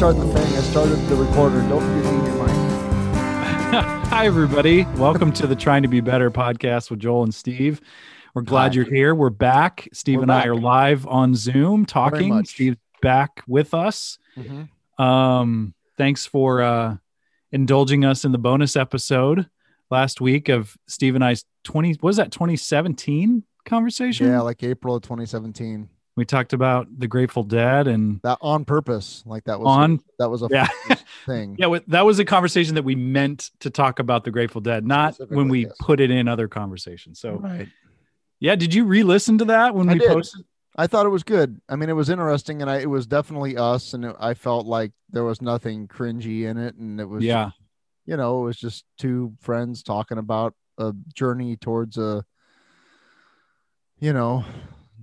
Start the thing. I started the recorder. Don't forget to mute your mic. Hi, everybody. Welcome to the Trying to Be Better podcast with Joel and Steve. We're glad Hi. you're here. We're back. Steve We're and I are live on Zoom talking. Steve's back with us. Um, thanks for uh, indulging us in the bonus episode last week of Steve and I's 20, was that 2017 conversation? Yeah, like April of 2017. We talked about the Grateful Dead and That on purpose. Like that was on that was a Yeah. thing. Yeah, that was a conversation that we meant to talk about the Grateful Dead, not when we yes. put it in other conversations. So, Right. yeah, did you re-listen to that when I we did. posted? I thought it was good. I mean, it was interesting, and I, it was definitely us, and it, I felt like there was nothing cringy in it, and it was Yeah, you know, it was just two friends talking about a journey towards a, you know,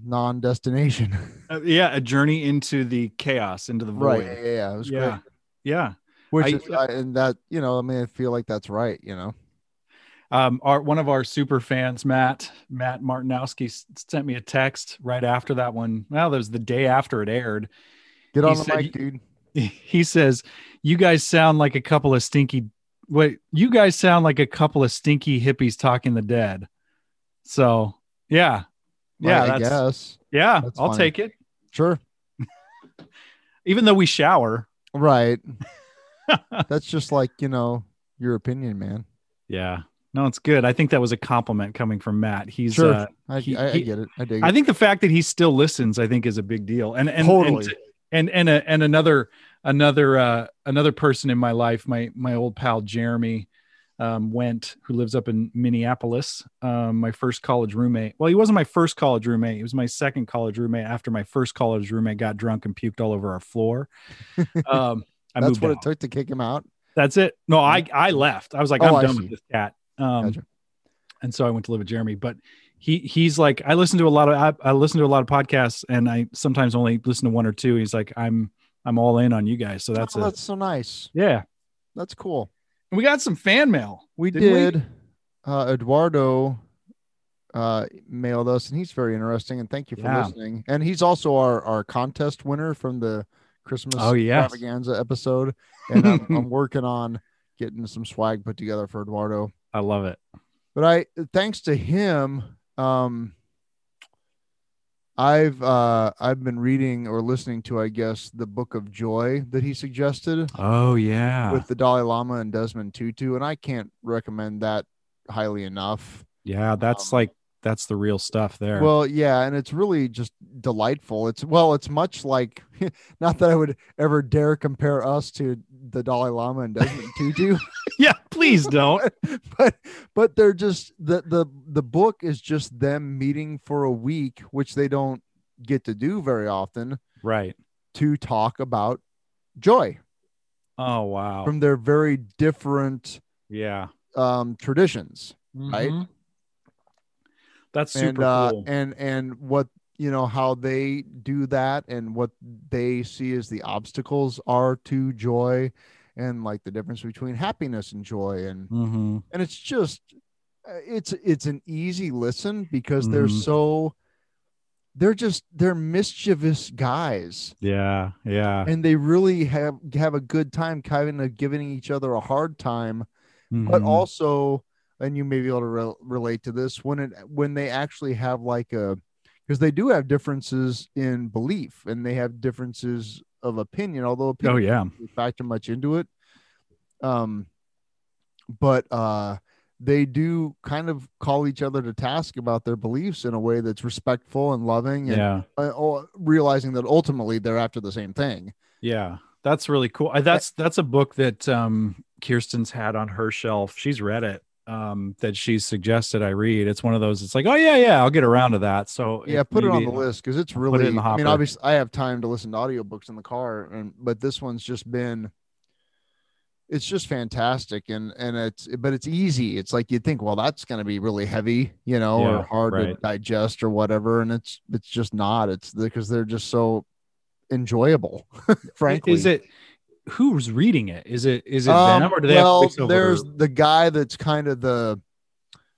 non-destination. Uh, yeah, a journey into the chaos, into the void. right? Yeah, yeah, yeah. It was yeah, great. yeah. Which I- is, I, and that you know, I mean, I feel like that's right. You know, Um, our one of our super fans, Matt Matt Martinowski, sent me a text right after that one. Well, that was the day after it aired. get He on the said mic, dude. He says, "You guys sound like a couple of stinky. Wait, you guys sound like a couple of stinky hippies talking the dead." So, yeah, yeah, I that's guess yeah. That's I'll funny. take it, sure. even though we shower. Right. That's just like, you know, your opinion, man. Yeah. No, it's good. I think that was a compliment coming from Matt. He's Sure. uh, I, he- I, I get it. I dig I it. think the fact that he still listens, I think, is a big deal. And and Totally. and and and, a, and another another uh, another person in my life, my my old pal Jeremy, um, went who lives up in Minneapolis. Um, my first college roommate. Well, he wasn't my first college roommate. He was my second college roommate. After my first college roommate got drunk and puked all over our floor. Um, I That's moved what out. it took to kick him out. That's it. No, I I left. I was like, Oh, I'm I done see. with this cat. Um, Gotcha. and so I went to live with Jeremy. But he he's like, I listen to a lot of I, I listen to a lot of podcasts, and I sometimes only listen to one or two. He's like, I'm I'm all in on you guys. So that's oh, a that's so nice. yeah. That's cool. And we got some fan mail. We Didn't we? Uh, Eduardo uh, mailed us, and he's very interesting. And thank you for Yeah. listening. And he's also our, our contest winner from the Christmas Oh, yes. extravaganza episode. And I'm, I'm working on getting some swag put together for Eduardo. I love it. but I thanks to him, um I've uh I've been reading or listening to, I guess, the book of joy that he suggested Oh yeah. with the Dalai Lama and Desmond Tutu, and I can't recommend that highly enough. yeah, that's um, like that's the real stuff there. Well, yeah, and it's really just delightful. It's well, it's much like not that I would ever dare compare us to the Dalai Lama and Desmond Tutu. yeah, please don't. but but they're just the the the book is just them meeting for a week which they don't get to do very often right. to talk about joy Oh wow. from their very different yeah. um traditions Right? That's and super uh cool. and and what you know how they do that and what they see as the obstacles are to joy and like the difference between happiness and joy and Mhm. and it's just uh, it's it's an easy listen because they're Mhm. so they're just they're mischievous guys Yeah. Yeah. and they really have have a good time kind of giving each other a hard time but Mhm. also and you may be able to re- relate to this when it when they actually have like a because they do have differences in belief and they have differences of opinion although opinion Oh yeah. factor much into it. Um, but uh, they do kind of call each other to task about their beliefs in a way that's respectful and loving, and Yeah. uh, oh, realizing that ultimately they're after the same thing. Yeah, that's really cool. I- That's that's a book that um, Kirsten's had on her shelf. She's read it. Um, that she's suggested I read. It's one of those. It's like, oh yeah, yeah, I'll get around to that. So Yeah, put it on the list because it's really. it in the I mean, obviously, I have time to listen to audiobooks in the car, and but this one's just been. It's just fantastic, and and it's but it's easy. It's like you'd think, well, that's going to be really heavy, you know, Yeah, or hard to digest or whatever, and it's it's just not. It's because they're just so enjoyable. frankly, Is it who's reading it? Is it is it Um, them or do they well, there's the guy that's kind of the,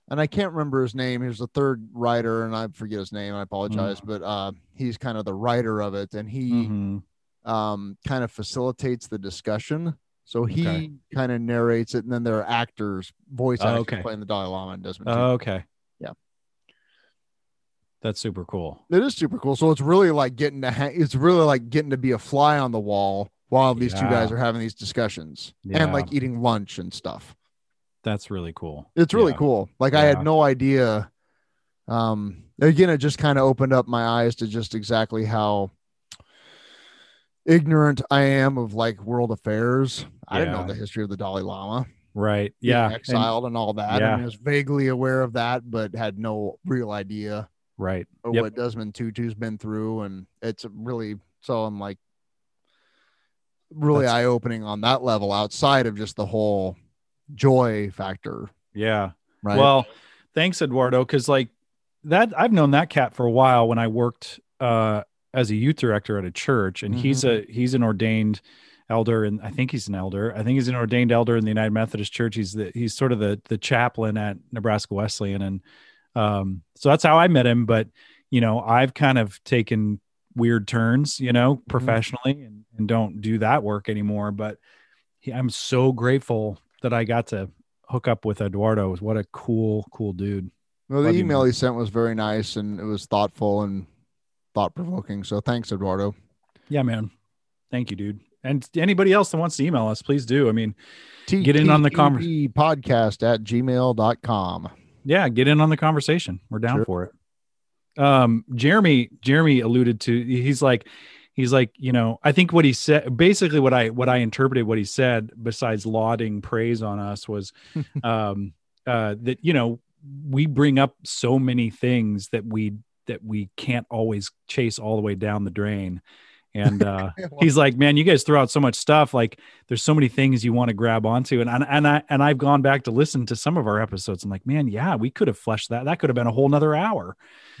and I can't remember his name. He's the third writer, and I forget his name. I apologize, Mm. but uh, he's kind of the writer of it, and he Mhm. um, kind of facilitates the discussion. So he Okay. kind of narrates it, and then there are actors, voice Oh, actors okay. playing the Dalai Lama and Desmond. Oh, okay. Yeah. That's super cool. It is super cool. So it's really like getting to hang, it's really like getting to be a fly on the wall while these two guys are having these discussions Yeah. and like eating lunch and stuff. That's really cool. It's really Yeah. cool. Like I had no idea. Um, again, it just kind of opened up my eyes to just exactly how ignorant I am of like world affairs. I didn't know the history of the Dalai Lama. Right. Yeah. and- exiled and, all that. I yeah. mean, I was vaguely aware of that, but had no real idea right. Yep. what Desmond Tutu's been through, and it's really so. I'm like really eye opening on that level, outside of just the whole joy factor, Yeah. right? Well, thanks, Eduardo. Cause like that, I've known that cat for a while when I worked uh, as a youth director at a church, and he's a he's an ordained elder, and I think he's an elder. I think he's an ordained elder in the United Methodist Church. He's the he's sort of the the chaplain at Nebraska Wesleyan, and um, so that's how I met him. But you know, I've kind of taken weird turns, you know, professionally, and, and don't do that work anymore. But he, I'm so grateful that I got to hook up with Eduardo. What a cool, cool dude. well, the love email man. he sent was very nice and it was thoughtful and thought provoking. So thanks, Eduardo. Yeah, man. Thank you, dude. And anybody else that wants to email us, please do. I mean, T- Get in on the conver- TTP podcast at gmail.com. yeah, get in on the conversation. We're down Sure. for it. Um, Jeremy, Jeremy alluded to he's like, he's like, you know, I think what he said basically what I what I interpreted what he said, besides lauding praise on us, was um uh that you know, we bring up so many things that we that we can't always chase all the way down the drain. And uh he's like, man, you guys throw out so much stuff. Like, there's so many things you want to grab onto, and and and I and I've gone back to listen to some of our episodes. I'm like, man, yeah, we could have fleshed that. That could have been a whole nother hour.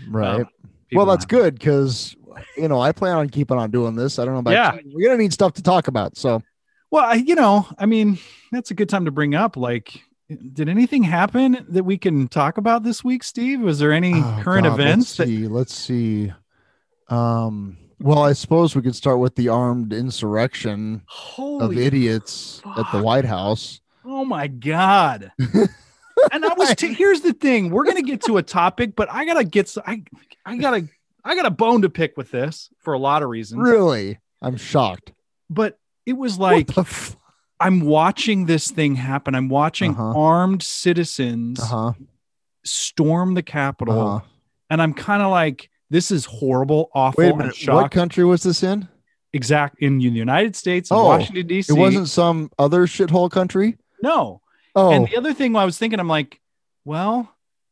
right. Um, well, that's good because, you know, I plan on keeping on doing this. I don't know about Yeah. you. We're to need stuff to talk about. So, Well, I, you know, I mean, that's a good time to bring up. Like, did anything happen that we can talk about this week, Steve? Was there any Oh, current God, events? Let's That, see. Let's see. Um, well, I suppose we could start with the armed insurrection of holy, idiots at the. White House. oh my god! and I was. T- here's the thing: we're gonna get to a topic, but I gotta get. I I gotta. I got a bone to pick with this for a lot of reasons. Really? I'm shocked. But it was like f- I'm watching this thing happen. I'm watching Uh-huh. armed citizens uh-huh. storm the Capitol, Uh-huh. and I'm kind of like, this is horrible, awful, Wait a minute. What country was this in? exact in the United States, in Oh, Washington D.C. It wasn't some other shithole country. no. Oh, And the other thing I was thinking, I'm like, well,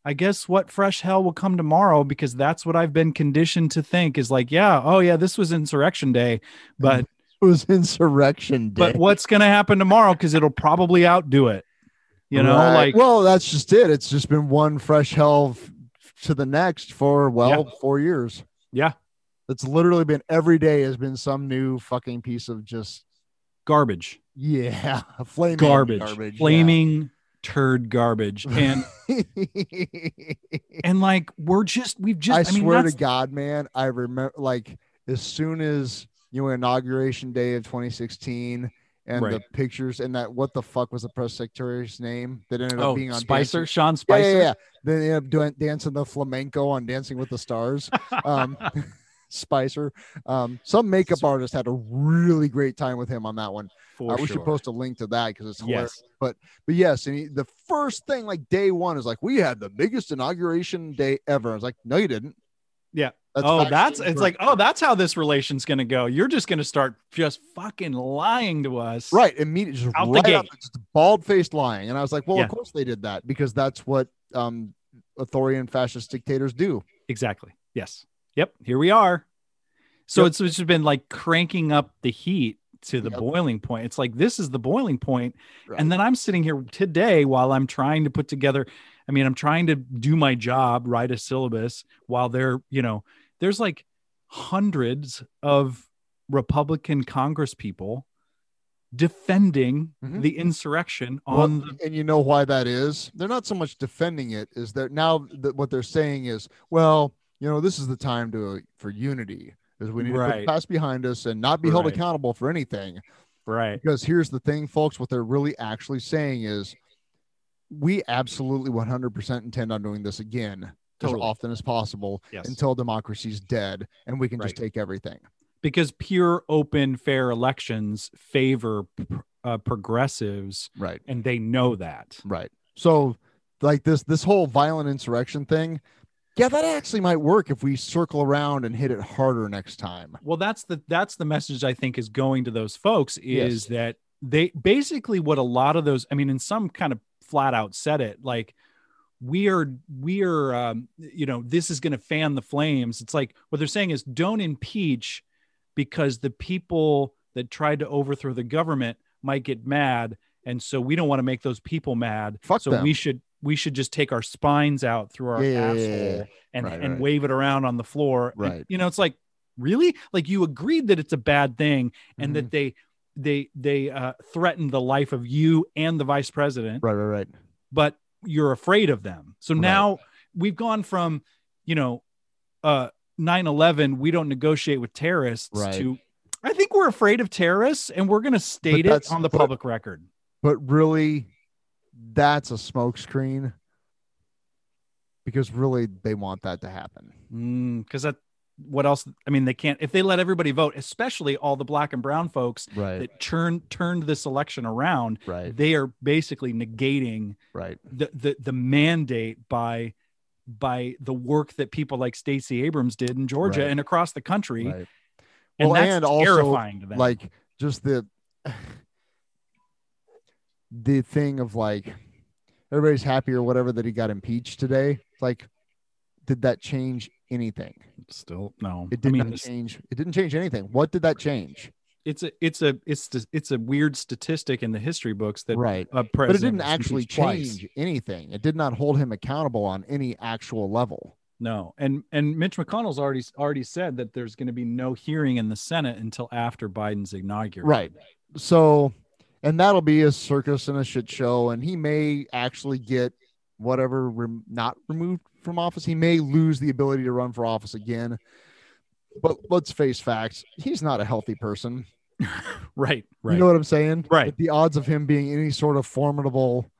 I guess what fresh hell will come tomorrow because that's what I've been conditioned to think is like, yeah, oh yeah, this was insurrection day, but it was insurrection day. but what's going to happen tomorrow because it'll probably outdo it. You know, Right. like well, that's just it. It's just been one fresh hell f- to the next for well four years. yeah, It's literally been every day has been some new fucking piece of just garbage, yeah, flaming garbage, garbage, yeah. Turd garbage, and and like we're just we've just I, I, mean swear to God, man, I remember like as soon as you know inauguration day of 2016 and the pictures and that what the fuck was the press secretary's name that ended up oh being on Spicer, Dancing- Sean Yeah, Spicer. yeah, yeah. Then they ended up doing dancing the flamenco on Dancing with the Stars. Um, Spicer. Um, some makeup artist had a really great time with him on that one. Uh, we sure. should post a link to that because it's hilarious. Yes. But but yes, and he, the first thing like day one is like we had the biggest inauguration day ever. I was like, no, you didn't. Yeah. That's oh, that's it's like, oh, that's how this relation's gonna go. You're just gonna start just fucking lying to us. right immediately just Out the right out, gate. just bald faced lying. And I was like, well, Yeah. of course they did that because that's what um authoritarian fascist dictators do. Exactly. Yes. Yep. Here we are. So Yep. it's, it's just been like cranking up the heat to the Yep. boiling point. It's like this is the boiling point. Right. And then I'm sitting here today while I'm trying to put together. I mean, I'm trying to do my job, write a syllabus while they're, you know, there's like hundreds of Republican Congress people defending Mhm. the insurrection Well, on the and you know why that is? They're not so much defending it, is that now that what they're saying is, well, you know, this is the time to for unity. is we need to put the past behind us and not be held Right. accountable for anything. Right. Because here's the thing, folks, what they're really actually saying is we absolutely 100% intend on doing this again Totally. as often as possible Yes. until democracy's dead and we can Right. just take everything. because pure, open, fair elections favor uh, progressives, Right. and they know that. Right. So like this this whole violent insurrection thing, yeah, that actually might work if we circle around and hit it harder next time. Well, that's the that's the message I think is going to those folks is Yes. that they basically what a lot of those. I mean, in some kind of flat out said it like we are we are um, you know this is going to fan the flames. It's like what they're saying is don't impeach because the people that tried to overthrow the government might get mad, and so we don't want to make those people mad. Fuck so them. we should we should just take our spines out through our Yeah, asshole yeah, yeah. and Right, and right. wave it around on the floor. And, Right. you know, it's like really like you agreed that it's a bad thing and Mhm. that they they they uh, threatened the life of you and the vice president, Right, right, right. but you're afraid of them. So Right. now we've gone from you know uh 9/11 we don't negotiate with terrorists Right. to I think we're afraid of terrorists and we're going to state it on the but- public record. But really, that's a smokescreen because really they want that to happen. Mm, because that what else? I mean, they can't if they let everybody vote, especially all the black and brown folks Right, that turned turned this election around. right, They are basically negating right. the the, the mandate by by the work that people like Stacey Abrams did in Georgia Right. and across the country. right. And Well, that's and also, terrifying to them. Like just the the thing of like everybody's happy or whatever that he got impeached today. Like, did that change anything? still no. It I did mean, not change. It didn't change anything. What did that change? it's a it's a it's a, it's a weird statistic in the history books that Right. a But it didn't actually impeached twice. change anything. It did not hold him accountable on any actual level. No, and and Mitch McConnell's already already said that there's going to be no hearing in the Senate until after Biden's inauguration. Right. So, and that'll be a circus and a shit show. And he may actually get whatever rem- not removed from office. He may lose the ability to run for office again. But let's face facts. He's not a healthy person. Right. Right. You know what I'm saying? Right. The odds of him being any sort of formidable.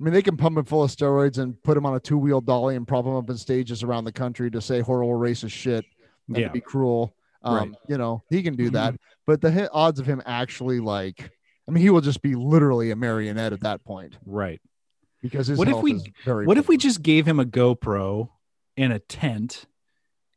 I mean, they can pump him full of steroids and put him on a two wheel dolly and prop him up in stages around the country to say horrible racist shit and Yeah. be cruel. Um, Right. You know, he can do Mhm. that. But the hit odds of him actually like, I mean, he will just be literally a marionette at that point right. because his What if we- is very. What if we just gave him a GoPro and a tent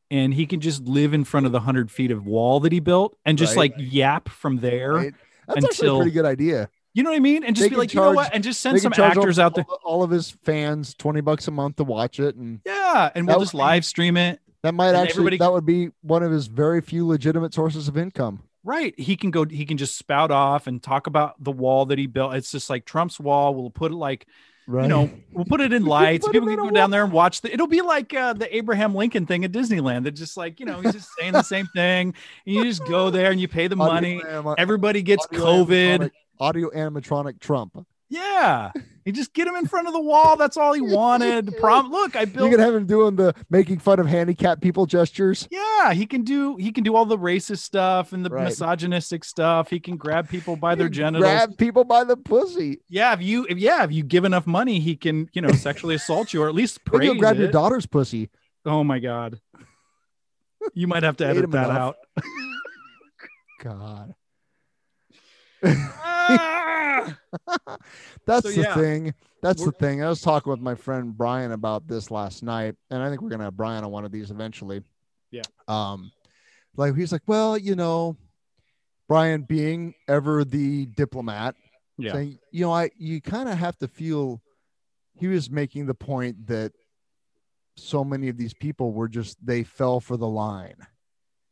and he can just live in front of the 100 feet of wall that he built and just Right. like yap from there? Right? That's actually a pretty good idea. You know what I mean? And just They be like, you know what? And just send some charge all- actors out there. all, of his fans twenty bucks a month to watch it, and Yeah. And we'll just live stream it. that might actually everybody- that would be one of his very few legitimate sources of income. Right. He can go, he can just spout off and talk about the wall that he built. It's just like Trump's wall. We'll put it like, Right. you know, we'll put it in lights. People can go down there and watch the, it'll be like uh, the Abraham Lincoln thing at Disneyland. That just like, you know, he's just saying the same thing. And you just go there and you pay the money. Everybody gets audio COVID. Audio animatronic Trump. Yeah. You just get him in front of the wall. That's all he wanted. Prom look, I built. You can have him doing the making fun of handicapped people gestures. Yeah, he can do he can do all the racist stuff and the Right. misogynistic stuff. He can grab people by their You genitals. Grab people by the pussy. yeah, if you if yeah, if you give enough money, he can, you know, sexually assault you or at least praise you'll grab your daughter's pussy. Oh my god. You might have to edit that enough. out. God. That's So, the yeah. thing. That's the We're- thing. I was talking with my friend Brian about this last night, and I think we're gonna have Brian on one of these eventually. Yeah. Um, like he's like, well, you know, Brian being ever the diplomat, Yeah. saying, you know, I you kind of have to feel. He was making the point that so many of these people were just they fell for the line,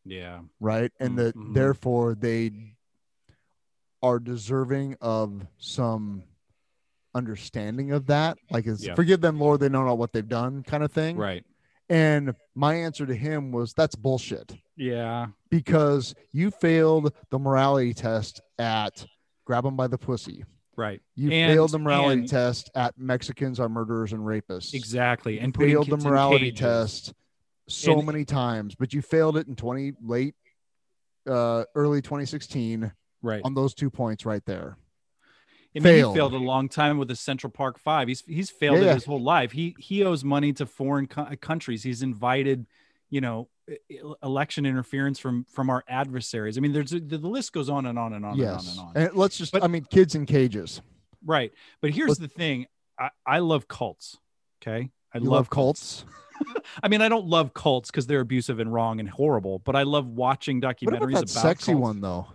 Yeah. right, and that Mhm. therefore they are deserving of some understanding of that like it's Yeah. forgive them lord they don't know what they've done kind of thing Right. and my answer to him was that's bullshit Yeah. because you failed the morality test at grab them by the pussy Right. you And- failed the morality and- test at mexicans are murderers and rapists Exactly. And failed the morality test so And- many times but you failed it in 20 late uh, early 2016 right. on those two points right there. I mean, failed. he failed a long time with the Central Park Five. He's he's failed Yeah, yeah. his whole life. He he owes money to foreign co- uh, countries. He's invited, you know, election interference from from our adversaries. I mean, there's the, the list goes on and on and on yes. and on and on. And let's just, But- I mean, kids in cages. right. But here's Let's- the thing. I, I love cults. Okay. I love love cults. I mean, I don't love cults because they're abusive and wrong and horrible, but I love watching What documentaries about that about sexy cults. one though?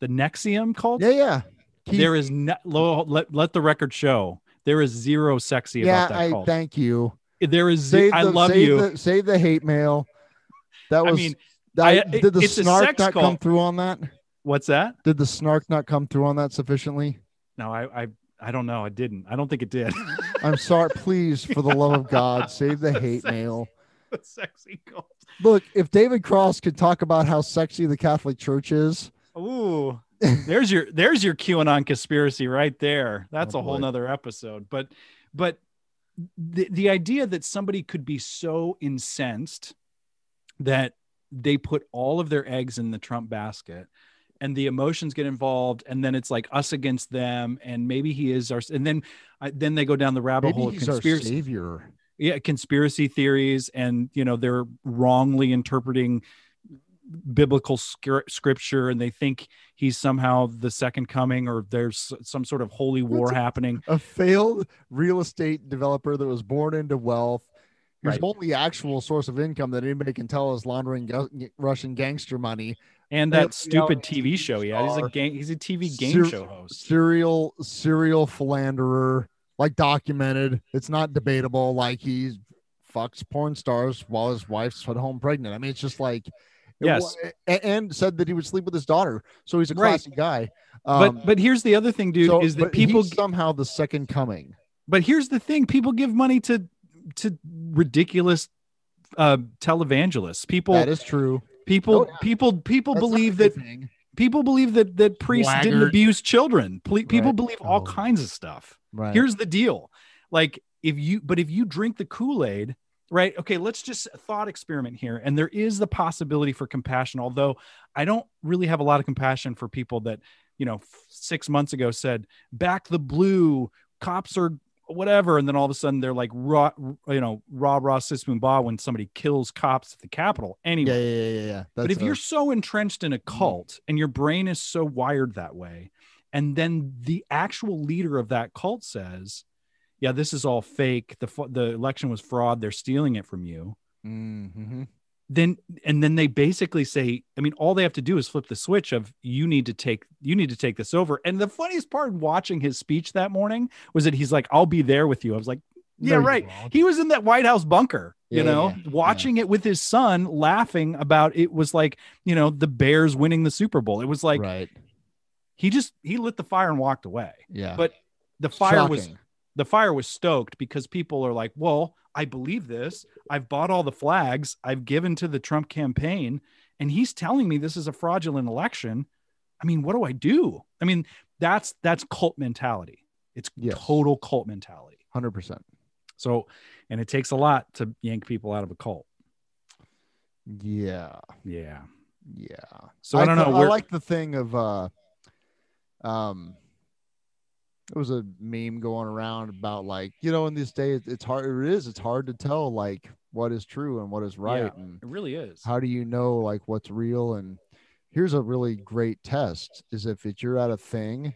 The NXIVM cult. Yeah, yeah. Keith- There is no, let, let the record show there is zero sexy yeah, about that I cult. thank you. there is ze- Save I the, love save you. The, save the hate mail. That I was. mean, that, I- did the snark not come through on that? What's that? Did the snark not come through on that sufficiently? No, I, I I don't know. I didn't. I don't think it did. I'm sorry. Please, for the love of God, save the hate Sex- mail. the sexy cult. Look, if David Cross could talk about how sexy the Catholic Church is, Ooh, there's your there's your QAnon conspiracy right there. That's Oh, a whole boy. nother episode. But but the the idea that somebody could be so incensed that they put all of their eggs in the Trump basket and the emotions get involved and then it's like us against them and maybe he is our and then I, then they go down the rabbit maybe hole of conspiracy savior. yeah conspiracy theories and you know they're wrongly interpreting biblical scr- scripture and they think he's somehow the second coming or there's some sort of holy war a- happening A failed real estate developer that was born into wealth. His Right. only actual source of income that anybody can tell is laundering ga- Russian gangster money. and that stupid tv show yeah he's a game he's a tv game Ser- show host Serial serial philanderer, like documented. It's not debatable. Like he fucks porn stars while his wife's at home pregnant. I mean, it's just like Yes. wa- and said that he would sleep with his daughter. So he's a Right. classy guy. Um, but but here's the other thing dude so- is that people he's somehow the second coming. but here's the thing people give money to to ridiculous uh televangelists people that is true. people Oh, yeah. people people That's believe that thing. people believe that that priests didn't abuse children. Ple- people Right. believe all Oh. kinds of stuff. right. Here's the deal: like if you, but if you drink the Kool Aid, right? Okay, let's just thought experiment here, and there is the possibility for compassion. Although I don't really have a lot of compassion for people that you know six months ago said back the blue, cops are whatever, and then all of a sudden they're like raw, you know, rah rah sis ba when somebody kills cops at the Capitol. Anyway, yeah, yeah, yeah, yeah, but if a- you're so entrenched in a mm-hmm. cult and your brain is so wired that way, and then the actual leader of that cult says, "Yeah, this is all fake. The the election was fraud. They're stealing it from you." Mhm. Then and then they basically say, I mean, all they have to do is flip the switch of you need to take you need to take this over. And the funniest part watching his speech that morning was that he's like, "I'll be there with you." I was like, "Yeah, right." He was in that White House bunker, you Yeah, know, yeah, watching it with his son, laughing about it was like, you know, the Bears winning the Super Bowl. It was like right. he just he lit the fire and walked away. Yeah. But the fire was Shocking. The fire was stoked because people are like, well, I believe this. I've bought all the flags. I've given to the Trump campaign, and he's telling me this is a fraudulent election. I mean, what do I do? I mean, that's that's cult mentality. It's Yes. total cult mentality. hundred percent. So, and it takes a lot to yank people out of a cult. Yeah. Yeah. Yeah. So I, don't know. I like the thing of uh um there was a meme going around about like, you know, in this day it- it's hard it is, it's hard to tell like what is true and what is right. Yeah. And it really is. how do you know like what's real? And here's a really great test is if it's you're at a thing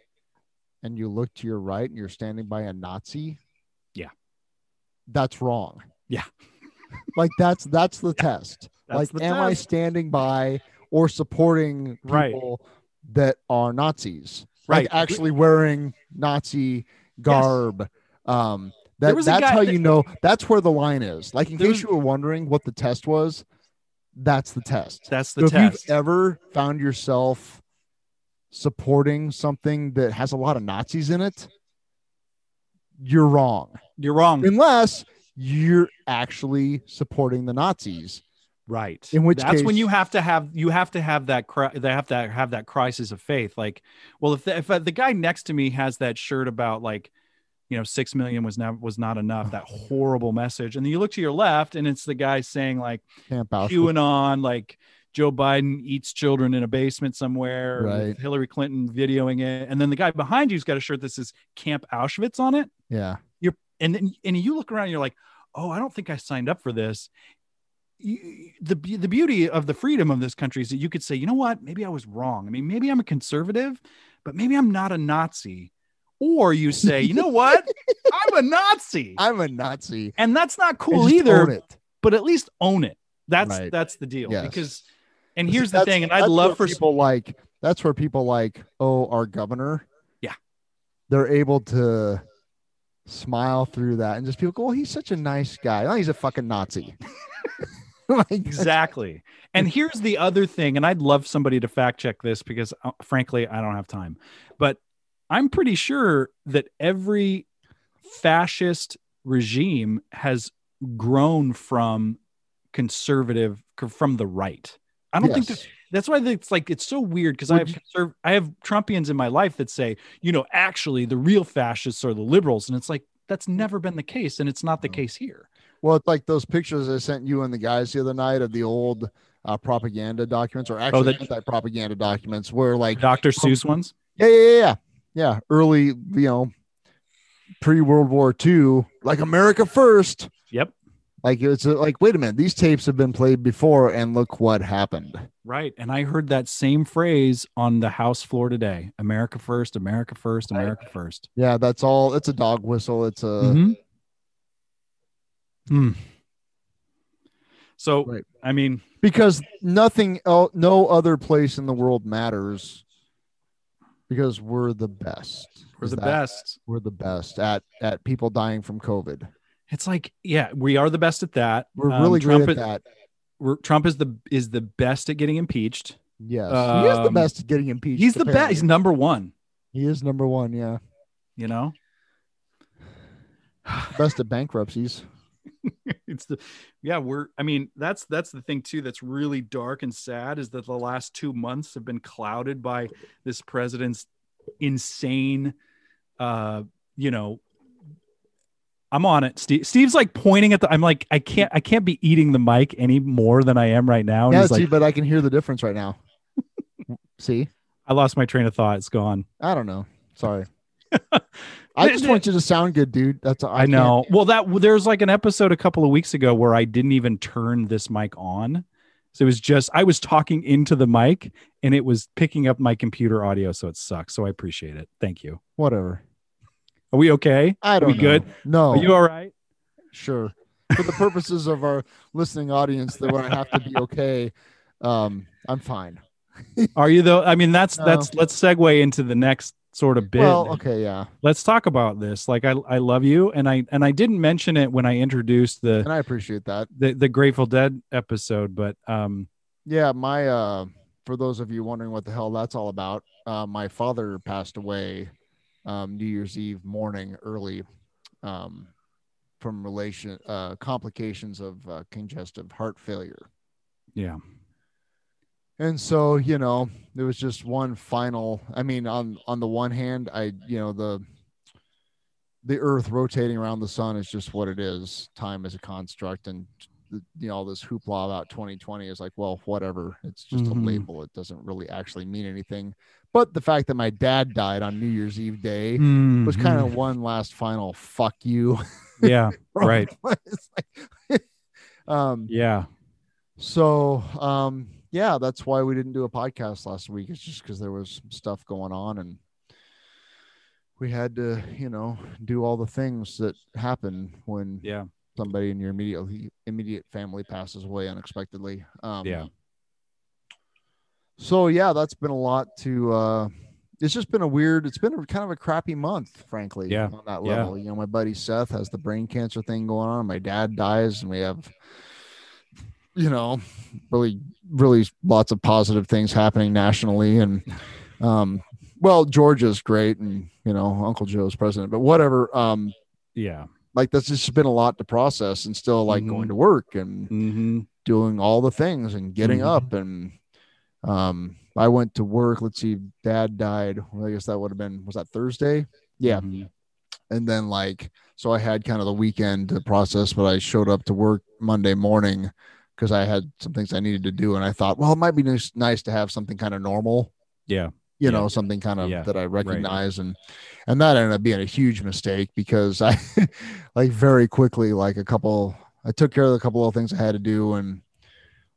and you look to your right and you're standing by a Nazi. Yeah. That's wrong. Yeah. like that's that's the test. That's like the am I standing by or supporting Right. people that are Nazis? Right. Like actually wearing Nazi garb. Um There that, that's guy how you know that's where the line is. Like in case was- you were wondering what the test was, that's the test. That's So test. if you've ever found yourself supporting something that has a lot of Nazis in it, you're wrong. You're wrong. Unless you're actually supporting the Nazis. Right In which that's when you have to have you have to have that they have to have that crisis of faith like well if the, if uh, the guy next to me has that shirt about like you know 6 million was not was not enough that horrible message and then you look to your left and it's the guy saying like. QAnon like Joe Biden eats children in a basement somewhere, Right. Hillary Clinton videoing it, and then the guy behind you's got a shirt that says Camp Auschwitz on it. Yeah. You're and then and you look around, and you're like, oh, I don't think I signed up for this. You, the the beauty of the freedom of this country is that you could say, you know what, maybe I was wrong. I mean, maybe I'm a conservative, but maybe I'm not a Nazi. Or you say, you know what, I'm a Nazi, I'm a Nazi. and that's not cool either it. but at least own it. That's Right. that's the deal. Yes. Because and here's the thing, and I'd love for people like that's where people like, oh, our governor. Yeah. They're able to smile through that and just people go, Oh, he's such a nice guy. Oh, he's a fucking Nazi. like exactly. And here's the other thing, and I'd love somebody to fact check this because uh, frankly, I don't have time. But I'm pretty sure that every fascist regime has grown from conservative from the right. I don't think that, that's why it's like it's so weird because I have conserv- I have Trumpians in my life that say, you know, actually the real fascists are the liberals, and it's like that's never been the case, and it's not the No. case here. Well, it's like those pictures I sent you and the guys the other night of the old uh, propaganda documents, or actually the- anti-propaganda documents, where like, Dr. Seuss ones. yeah, yeah, yeah, yeah, yeah, early, you know, pre-World War II, like America first. Yep. Like it's uh, like, wait a minute, these tapes have been played before, and look what happened. Right. And I heard that same phrase on the House floor today America first, America first, America first. Yeah, that's all. It's a dog whistle. It's a Mhm. Hmm. So, Right. I mean, because nothing, el- no other place in the world matters because we're the best. we're Is the that- best. We're the best at at people dying from COVID. It's like, yeah, we are the best at that. We're Um, really Trump good is, at that. we're- Trump is the is the best at getting impeached. Yes, he is the Um, best at getting impeached. He's the best. He's number one. He is number one. Yeah, You know, best at bankruptcies. it's the yeah we're i mean that's that's the thing too that's really dark and sad is that the last two months have been clouded by this president's insane uh you know i'm on it steve steve's like pointing at the i'm like i can't i can't be eating the mic any more than i am right now and Yeah, he's see, like but I can hear the difference right now. see, i lost my train of thought it's gone I don't know. Sorry. I just want you to sound good, dude. That's i, know well that there's like an episode a couple of weeks ago where i didn't even turn this mic on so it was just i was talking into the mic and it was picking up my computer audio so it sucks so i appreciate it thank you Whatever. are we okay I don't we know. good? No. are you all right Sure. For the purposes of our listening audience, that when I have to be okay, um, I'm fine. are you though i mean that's No. that's let's segue into the next sort of bit Well, okay, yeah, let's talk about this like i i love you and i and i didn't mention it when i introduced the and I appreciate that. the, the grateful dead episode but um Yeah, my uh, for those of you wondering what the hell that's all about, uh, my father passed away um, New Year's Eve morning early um, from relation uh, complications of uh, congestive heart failure. yeah and so you know there was just one final i mean on on the one hand i you know the the earth rotating around the sun is just what it is. Time is a construct and you know all this hoopla about 2020 is like well whatever. It's just Mhm. a label. It doesn't really actually mean anything. But the fact that my dad died on new year's eve day was kind of one last final fuck you. Mm-hmm. yeah right. like- um yeah. so, um, yeah, that's why we didn't do a podcast last week. It's just because there was stuff going on and we had to, you know, do all the things that happen when yeah somebody in your immediate immediate family passes away unexpectedly. Um, Yeah. So yeah, that's been a lot to. uh It's just been a weird. It's been a kind of a crappy month, frankly. Yeah, On that yeah. level, you know, my buddy Seth has the brain cancer thing going on. My dad dies, and we have, you know, really, really lots of positive things happening nationally, and um, well, Georgia's great, and you know, Uncle Joe's president, but whatever. Um, yeah like that's just been a lot to process, and still like Mhm. going to work and mm-hmm. doing all the things and getting Mhm. up and um I went to work. Let's see, dad died. Well, I guess that would have been was that Thursday? Yeah. Mhm. And then like so I had kind of the weekend to process, but I showed up to work Monday morning because I had some things I needed to do, and I thought, well, it might be nice, nice to have something kind of normal. Yeah. You Yeah. know, something kind of Yeah, that I recognize, and and that ended up being a huge mistake because I, like, very quickly, like a couple, I took care of a couple of things I had to do, and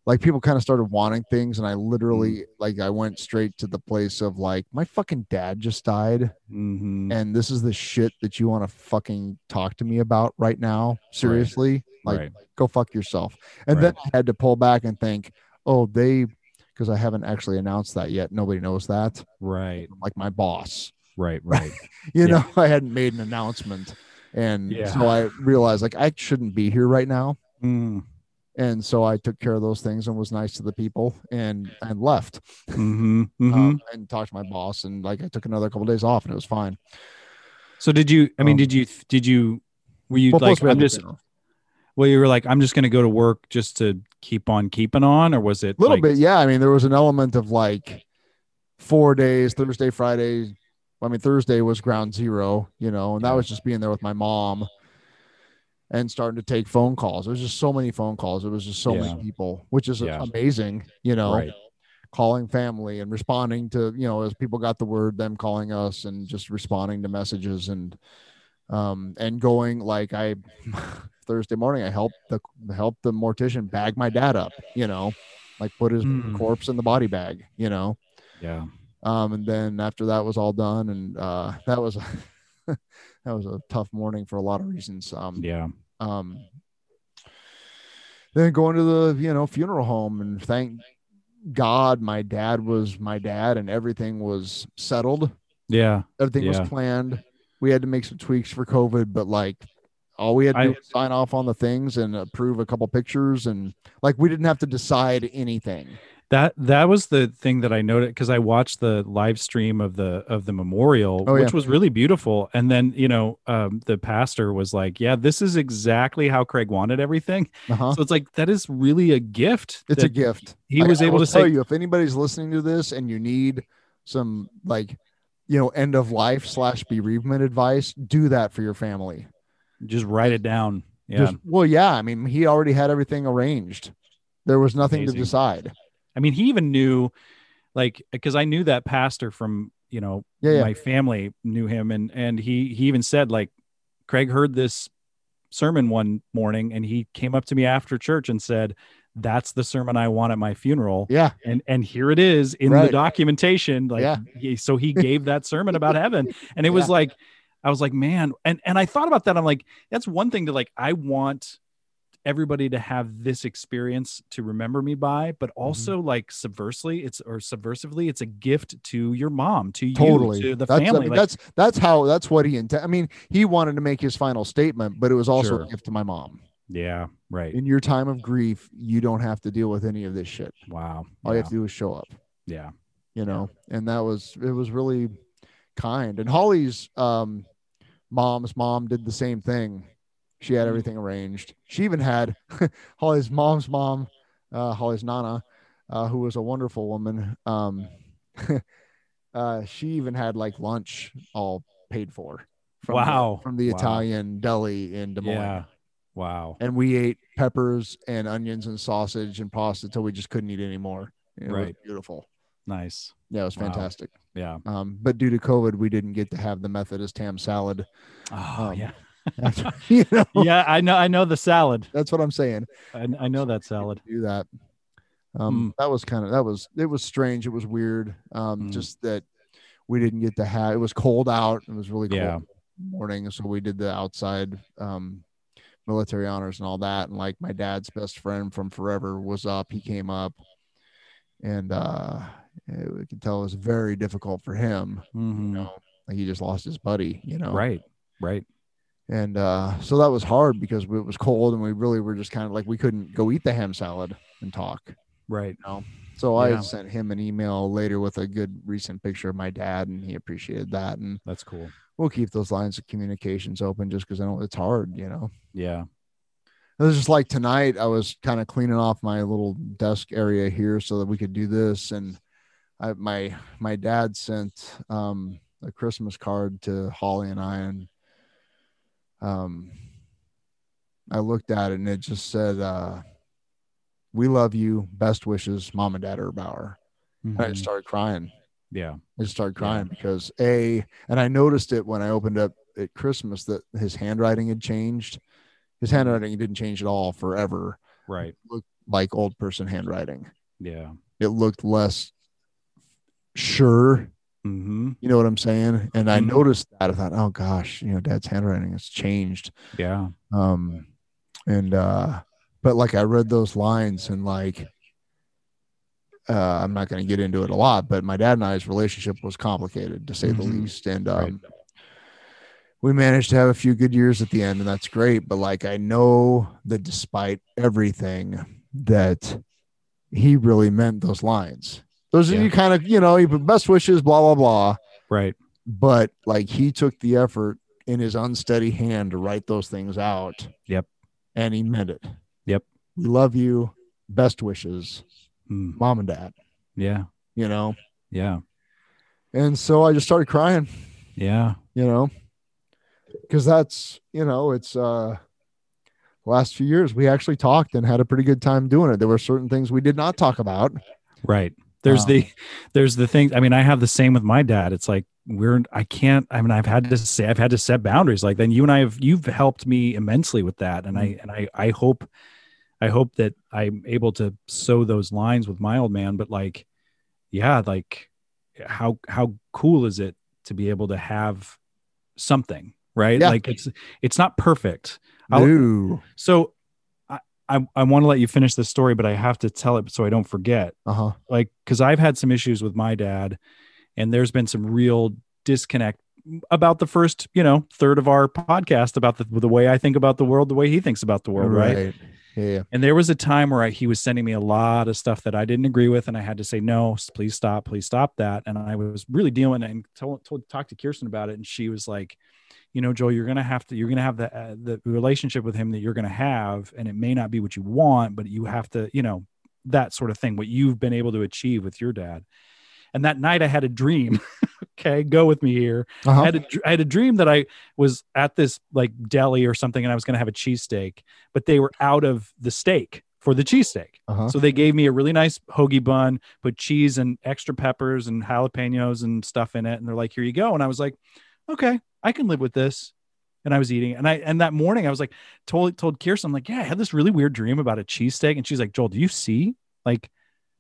like people kind of started wanting things, and I literally, Mm. like, I went straight to the place of like, my fucking dad just died Mhm. and this is the shit that you want to fucking talk to me about right now seriously like right. go fuck yourself and then i had to pull back and think oh they because i haven't actually announced that yet nobody knows that Right. like my boss Right. Right. you Yeah. know i hadn't made an announcement and Yeah. so i realized like i shouldn't be here right now Mm. And so i took care of those things and was nice to the people and and left Mhm. Mhm. um, and talked to my boss and like i took another couple days off and it was fine so did you? I mean, um, did you? Did you? Were you Well, like? I'm just. Well, you were like, I'm just going to go to work just to keep on keeping on, or was it A little like- bit, yeah. I mean, there was an element of like four days, Thursday, Friday. I mean, Thursday was ground zero, you know, and that was just being there with my mom and starting to take phone calls. There was just so many phone calls. It was just so Yeah. many people, which is Yeah. amazing, you know, Right. calling family and responding to, you know, as people got the word, them calling us and just responding to messages and, um, and going like I, Thursday morning, I helped the, helped the mortician bag my dad up, you know, like put his Mm. corpse in the body bag, you know. Yeah. Um, and then after that was all done, and uh, that was that was a tough morning for a lot of reasons. Um, Yeah. Um, then going to the you know funeral home, and thank God my dad was my dad, and everything was settled. Yeah. Everything Yeah. was planned. We had to make some tweaks for COVID, but like all we had to do I- was sign off on the things and approve a couple pictures, and like we didn't have to decide anything. That that was the thing that I noted because I watched the live stream of the of the memorial, Oh, which yeah. was really beautiful. And then you know, um, the pastor was like, "Yeah, this is exactly how Craig wanted everything." Uh-huh. So it's like that is really a gift. It's a gift. He was I able will to tell say, you if anybody's listening to this and you need some like you know end of life slash bereavement advice, do that for your family. "Just write it down." Yeah, Just- well, yeah. I mean, he already had everything arranged. There was nothing Amazing. to decide. I mean, he even knew, like, because I knew that pastor from you know Yeah, yeah. my family knew him, and and he he even said like, Craig heard this sermon one morning, and he came up to me after church and said, "That's the sermon I want at my funeral." Yeah. and and here it is in the documentation like Yeah. he, so he gave that sermon about heaven and it was like i was like man and and i thought about that i'm like that's one thing to like i want everybody to have this experience to remember me by but Mm-hmm. also like subversely it's or subversively it's a gift to your mom to you Totally. to the that's, I family mean, like, that's that's how that's what he intended. I mean, he wanted to make his final statement, but it was also Sure. a gift to my mom. yeah right In your time of grief, you don't have to deal with any of this shit. wow All you have to do is show up. yeah you know and that was it was really kind and holly's um mom's mom did the same thing she had Mhm. everything arranged she even had holly's mom's mom uh holly's nana uh who was a wonderful woman um uh she even had like lunch all paid for from the- Wow. from the Wow. italian deli in des moines yeah wow and we ate peppers and onions and sausage and pasta till we just couldn't eat anymore it Right. beautiful nice yeah it was Wow. fantastic yeah um, but due to COVID, we didn't get to have the Methodist ham salad. oh Um, yeah you know, yeah i know i know the salad that's what I'm saying. I, I know that salad Do that. Um, that was kind of that was it was strange. It was weird. Um, Mm. just that we didn't get to have. It was cold out. It was really cold Yeah. morning, so we did the outside um, military honors and all that. And like my dad's best friend from forever was up. He came up, and uh, it, we could tell it was very difficult for him. Mhm. You know, like he just lost his buddy. You know, right right and uh, so that was hard because it was cold and we really were just kind of like we couldn't go eat the ham salad and talk right. so i sent him an email later with a good recent picture of my dad and he appreciated that. And that's cool. we'll keep those lines of communications open just because i know it's hard you know? Yeah. It was just like tonight i was kind of cleaning off my little desk area here so that we could do this. And I, my my dad sent um, a christmas card to holly and i and um i looked at it and it just said uh we love you. Best wishes, mom and dad Erbauer. And I just started crying. Yeah. I just started crying because a, and I noticed it when I opened up at Christmas that his handwriting had changed. His handwriting didn't change at all forever. Right. looked like old person handwriting. Yeah. It looked less sure. Mm-hmm. You know what I'm saying? And I Mhm. noticed that. I thought, oh gosh, you know, dad's handwriting has changed. Yeah. Um, and uh, but like I read those lines and like, uh, I'm not going to get into it a lot, but my dad and I's relationship was complicated to say the Mhm. least. And um, Right. we managed to have a few good years at the end, and that's great. But like, I know that despite everything, that he really meant those lines. Those Yeah. are you kind of, you know, put best wishes, blah, blah, blah. Right. But like, he took the effort in his unsteady hand to write those things out. Yep. And he meant it. Yep. We love you. Best wishes, Mm. mom and dad, Yeah. you know? Yeah. And so I just started crying, Yeah. you know, because that's, you know, it's, uh, last few years we actually talked and had a pretty good time doing it. There were certain things we did not talk about. Right. There's Um, the there's the thing. I mean, I have the same with my dad. It's like we're I can't. I mean, I've had to say I've had to set boundaries. Like then you and I have you've helped me immensely with that, and I and I I hope I hope that I'm able to sow those lines with my old man. But like, yeah, like how how cool is it to be able to have something right? Yeah. Like it's it's not perfect. No. So I I, want to let you finish this story, but I have to tell it so I don't forget Uh huh. like because I've had some issues with my dad, and there's been some real disconnect about the first, you know, third of our podcast about the the way I think about the world, the way he thinks about the world, right? Yeah. And there was a time where I, he was sending me a lot of stuff that I didn't agree with, and I had to say no, please stop, please stop that. And I was really dealing and told, told talk to Kirsten about it, and she was like, you know, Joel, you're gonna have to, you're gonna have the uh, the relationship with him that you're gonna have, and it may not be what you want, but you have to, you know, that sort of thing, what you've been able to achieve with your dad. And that night, I had a dream. okay, go with me here. Uh-huh. I had a, had a dream that I was at this like deli or something and I was going to have a cheesesteak, but they were out of the steak for the cheesesteak. Uh-huh. So they gave me a really nice hoagie bun, put cheese and extra peppers and jalapenos and stuff in it. And they're like, here you go. And I was like, okay, I can live with this. And I was eating. And I, and that morning I was like, told, told Kirsten, I'm like, yeah, I had this really weird dream about a cheesesteak. And she's like, Joel, do you see like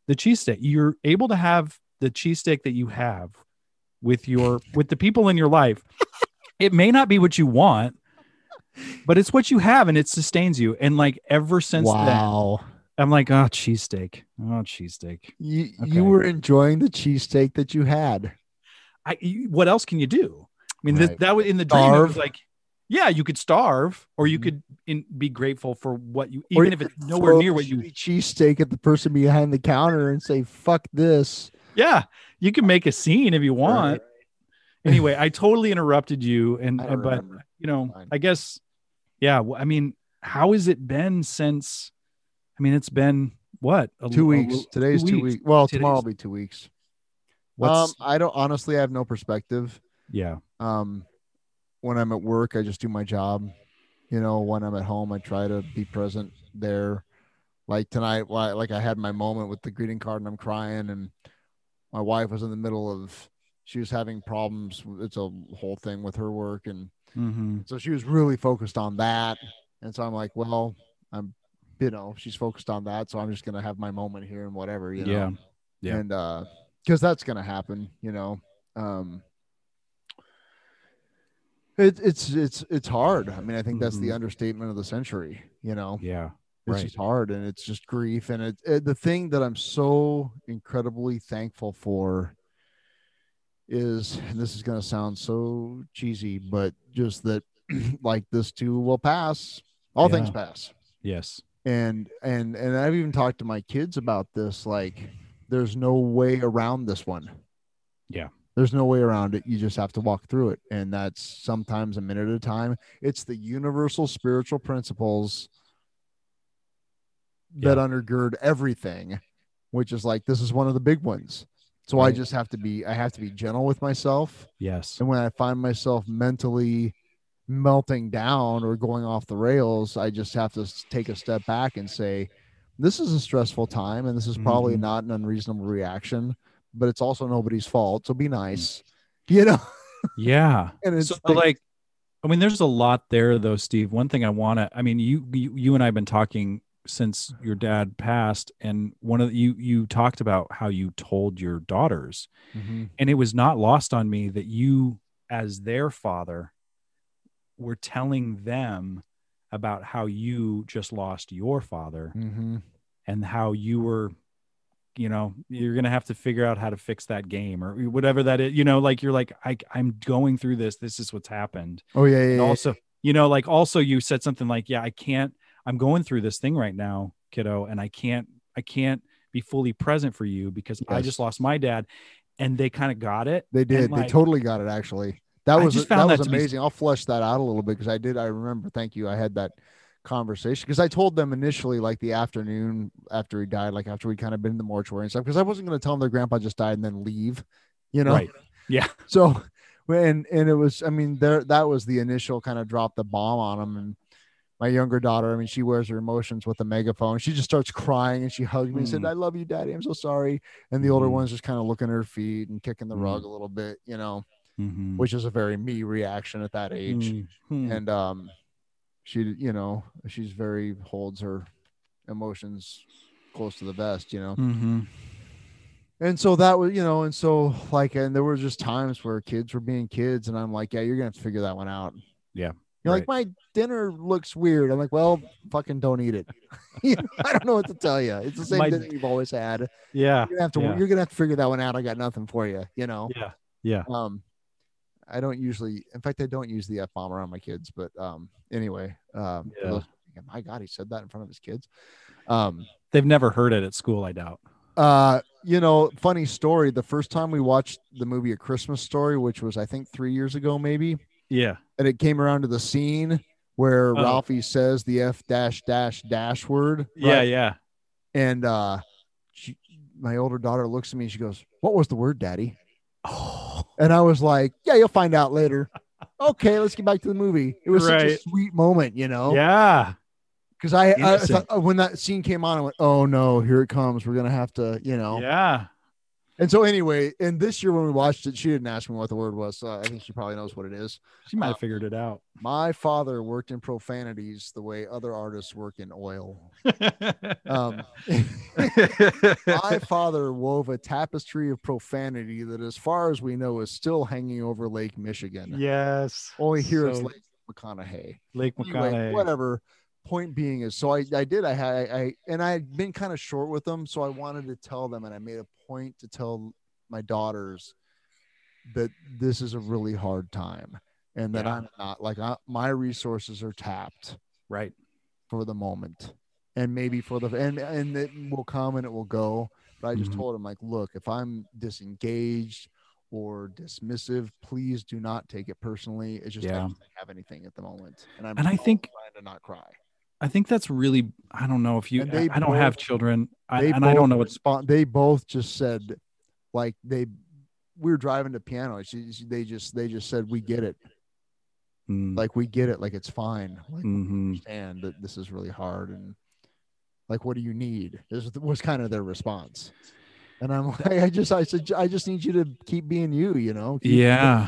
the cheesesteak? You're able to have the cheesesteak that you have with your, with the people in your life. it may not be what you want, but it's what you have and it sustains you. And like ever since then, wow. I'm like, oh, cheesesteak. Oh, cheesesteak. You Okay. you were enjoying the cheesesteak that you had. I, what else can you do? I mean, th- Right. that was in the dream. It was like, yeah, you could starve, or you Mhm. could in, be grateful for what you, even you if it's nowhere near what you. shitty cheesesteak at the person behind the counter and say, fuck this. Yeah, you can make a scene if you want. Anyway, I totally interrupted you, and I but remember. you know, Fine. I guess, yeah. I mean, how has it been since? I mean, it's been what a- Two a- weeks. Today's two weeks. weeks. Well, Today's- tomorrow will be two weeks. Um, I don't honestly I have no perspective. Yeah, Um, when I'm at work, I just do my job. You know, when I'm at home, I try to be present there. Like tonight, like I had my moment with the greeting card and I'm crying, and my wife was in the middle of, she was having problems. It's a whole thing with her work, and hmm so she was really focused on that. And so I'm like, well, I'm, you know, she's focused on that, so I'm just gonna have my moment here and whatever, you know yeah, Yeah. and uh because that's gonna happen you know um it, it's it's it's hard. I mean i think that's the Mhm. understatement of the century you know? Yeah, it's right. just hard and it's just grief and it, it the thing that i'm so incredibly thankful for is and this is going to sound so cheesy but just that like this too will pass. All things pass. Yes, and and and i've even talked to my kids about this like there's no way around this one. Yeah. There's no way around it. You just have to walk through it. And that's sometimes a minute at a time. It's the universal spiritual principles that undergird everything which is like this is one of the big ones. So i just have to be i have to be gentle with myself. Yes, and when I find myself mentally melting down or going off the rails, I just have to take a step back and say, this is a stressful time and this is probably Mhm. not an unreasonable reaction, but it's also nobody's fault. So be nice, you know? Yeah. And it's so like i mean there's a lot there though steve one thing i want to i mean you, you you and i've been talking since your dad passed and one of the, you you talked about how you told your daughters Mhm. and it was not lost on me that you as their father were telling them about how you just lost your father Mhm. and how you were you know you're going to have to figure out how to fix that game or whatever that is you know like you're like I, i'm going through this this is what's happened oh yeah, yeah, and yeah. also you know like also you said something like yeah i can't i'm going through this thing right now kiddo and i can't i can't be fully present for you because i just lost my dad and they kind of got it They did. And, they like, totally got it. Actually, that was just that, found was that to be- amazing. I'll flesh that out a little bit because I did. I remember. Thank you. I had that conversation because I told them initially, like the afternoon after he died, like after we kind of been in the mortuary and stuff, because I wasn't going to tell them their grandpa just died and then leave. You know. right yeah So, when and it was. I mean, there that was the initial kind of drop the bomb on them and. My younger daughter, I mean, she wears her emotions with a megaphone. She just starts crying and she hugged me and said, Mm. I love you, daddy. I'm so sorry. And the older Mhm. one's just kind of looking at her feet and kicking the Mm. rug a little bit, you know Mhm. which is a very me reaction at that age. Mhm. And um, she, you know, she's very holds her emotions close to the vest, you know. Mhm. And so that was, you know, and so like, and there were just times where kids were being kids, and I'm like, yeah, you're gonna have to figure that one out. Yeah, You're like, my dinner looks weird. I'm like, well, fucking don't eat it. You know, I don't know what to tell you. It's the same My- dinner you've always had. yeah You're gonna have to, Yeah. you're gonna have to figure that one out. I got nothing for you. You know. yeah yeah um i don't usually in fact i don't use the f-bomb around my kids but um anyway um Yeah. those my god he said that in front of his kids um they've never heard it at school i doubt. Uh you know funny story the first time we watched the movie a christmas story which was i think three years ago maybe yeah. and it came around to the scene where Oh. ralphie says the f dash dash dash word. Yeah yeah. And uh she, my older daughter looks at me and she goes what was the word daddy? Oh And I was like, yeah, you'll find out later. okay, let's get back to the movie. It was such a sweet moment, you know? yeah Because I, I Innocent. thought, uh, when that scene came on, I went, oh no, here it comes. We're going to have to, you know? yeah And so, anyway, and this year when we watched it, she didn't ask me what the word was. So I think she probably knows what it is. she might have Um, figured it out My father worked in profanities the way other artists work in oil. Um, my father wove a tapestry of profanity that, as far as we know, is still hanging over Lake Michigan. yes Only here So, Lake McConaughy. lake Anyway, whatever. Point being is, so I, I did. I had I, I and I had been kind of short with them, so I wanted to tell them, and I made a point to tell my daughters that this is a really hard time, and that Yeah. I'm not like I, my resources are tapped right for the moment, and maybe for the and and it will come and it will go. But I just Mhm. told them like, look, if I'm disengaged or dismissive, please do not take it personally. It's just I don't have anything at the moment, and I'm And I think- trying to not cry. I think that's really i don't know if you they i don't have children I, and i don't know what's respond. They both just said, like they, we were driving to piano. They just they just said, we get it. Mm, Like we get it. Like it's fine. Like mhm. understand that this is really hard and like what do you need? This was kind of their response. And I'm like, I just I said I just need you to keep being you. You know. Keep- yeah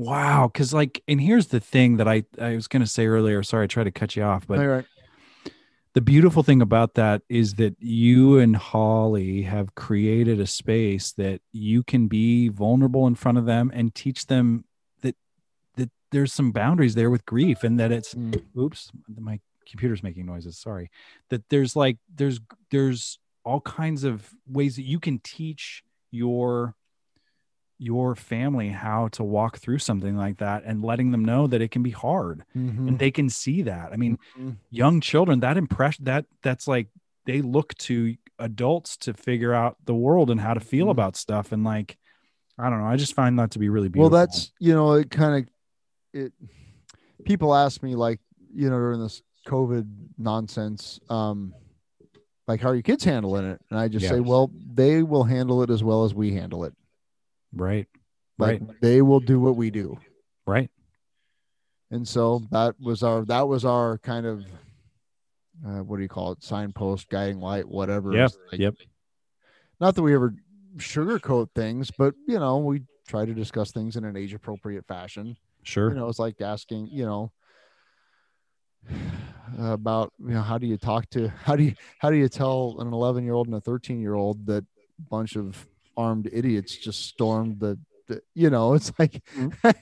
wow because like and here's the thing that i i was going to say earlier sorry i tried to cut you off but right. the beautiful thing about that is that you and Holly have created a space that you can be vulnerable in front of them and teach them that that there's some boundaries there with grief and that it's Mm. oops my computer's making noises sorry that there's like there's there's all kinds of ways that you can teach your your family how to walk through something like that and letting them know that it can be hard Mhm. and they can see that i mean Mhm. young children that impression that that's like they look to adults to figure out the world and how to feel Mhm. about stuff and like i don't know i just find that to be really beautiful. well that's you know it kind of it people ask me like you know during this covid nonsense um like how are your kids handling it and i just Yeah. say well they will handle it as well as we handle it right like right they will do what we do right and so that was our that was our kind of uh, what do you call it? Signpost, guiding light, whatever. Yep, like- yep. Not that we ever sugarcoat things, but you know, we try to discuss things in an age appropriate fashion. Sure. You know, it's like asking, you know, about you know how do you talk to how do you how do you tell an 11 year old and a 13 year old that bunch of armed idiots just stormed the, the you know it's like I,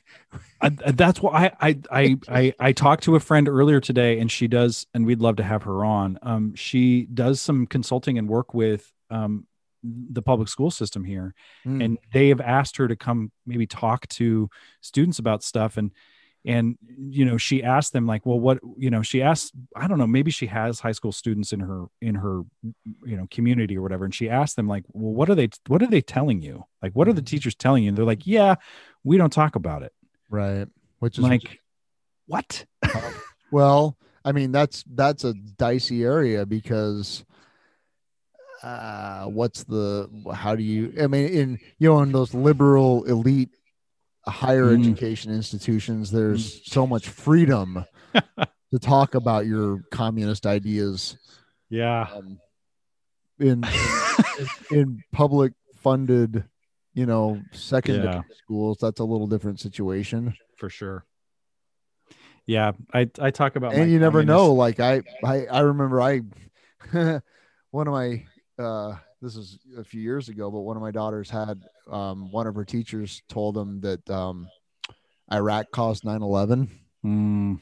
I- that's why I, I I I I talked to a friend earlier today, and she does, and we'd love to have her on. Um, she does some consulting and work with um the public school system here, mm, and they have asked her to come maybe talk to students about stuff. And and you know she asked them like well what you know she asked i don't know maybe she has high school students in her in her you know community or whatever. And she asked them like well what are they what are they telling you? Like what are the Mhm. teachers telling you? And they're like yeah we don't talk about it. Right. Which is like what? Well, I mean that's that's a dicey area because uh what's the how do you I mean in you know in those liberal elite higher Mm. education institutions there's so much freedom to talk about your communist ideas yeah um, in, in public funded you know secondary Yeah. schools that's a little different situation for sure yeah i i talk about and you never communist- know like I, I i remember i one of my uh this is a few years ago but one of my daughters had um one of her teachers told them that um iraq caused 9-11 Mm,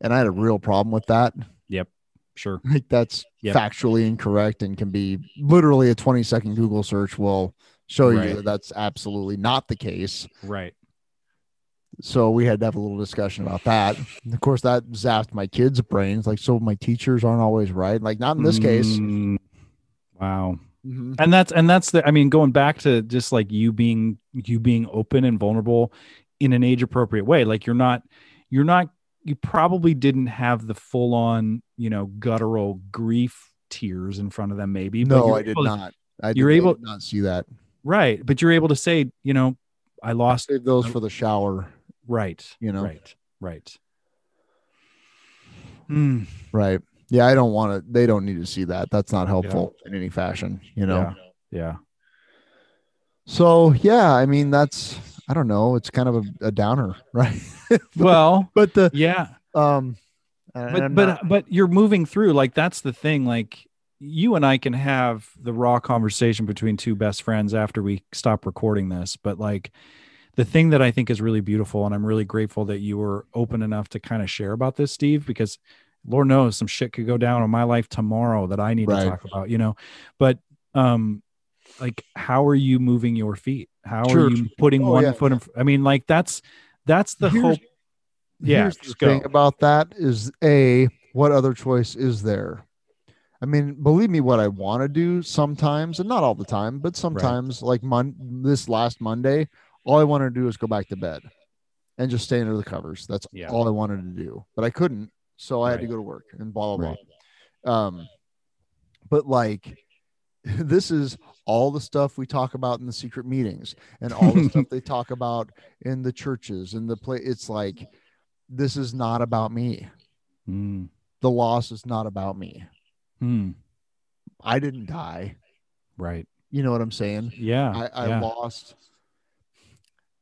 and i had a real problem with that. Yep. sure. Like that's Yep. factually incorrect and can be literally a 20 second google search will show you that that's absolutely not the case. Right. So we had to have a little discussion about that. And of course that zapped my kids brains like so my teachers aren't always right. Like not in this case. Mm, wow Mhm. and that's and that's the i mean going back to just like you being you being open and vulnerable in an age appropriate way like you're not you're not you probably didn't have the full on you know guttural grief tears in front of them maybe no i did to- not. I you're did, able- did not see that. Right but you're able to say you know i lost save those for the shower right you know? right right. Hmm. right yeah i don't want to they don't need to see that. That's not helpful in any fashion you know? Yeah. Yeah. So yeah i mean that's i don't know it's kind of a, a downer right? Well but the yeah. um but but not- but you're moving through like that's the thing like you and I can have the raw conversation between two best friends after we stop recording this but like the thing that I think is really beautiful and I'm really grateful that you were open enough to kind of share about this Steve because lord knows some shit could go down in my life tomorrow that I need Right. to talk about you know but um like how are you moving your feet how Sure. are you putting Oh, one yeah. foot in I mean like that's that's the Here's- hope yeah Here's the go. thing about that is a what other choice is there? I mean, believe me, what I want to do sometimes, and not all the time, but sometimes, like mon- this last Monday, all I wanted to do is go back to bed and just stay under the covers. That's Yeah. all I wanted to do, but I couldn't, so I had to go to work and blah blah Right. blah. Um, but like, this is all the stuff we talk about in the secret meetings and all the stuff they talk about in the churches and the play. It's like this is not about me. Mm. The loss is not about me. Hmm. I didn't die. Right. You know what I'm saying? Yeah. I, I yeah. lost.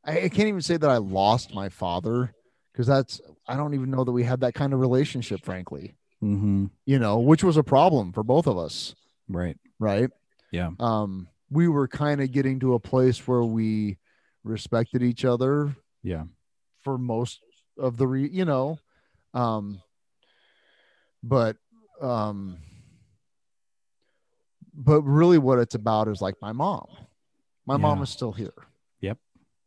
I, I can't even say that I lost my father because that's, I don't even know that we had that kind of relationship, frankly, hmm you know, which was a problem for both of us. Right. Right. Yeah. Um, we were kind of getting to a place where we respected each other Yeah. for most of the re, you know, um, but, um, but really what it's about is like my mom. My mom is still here.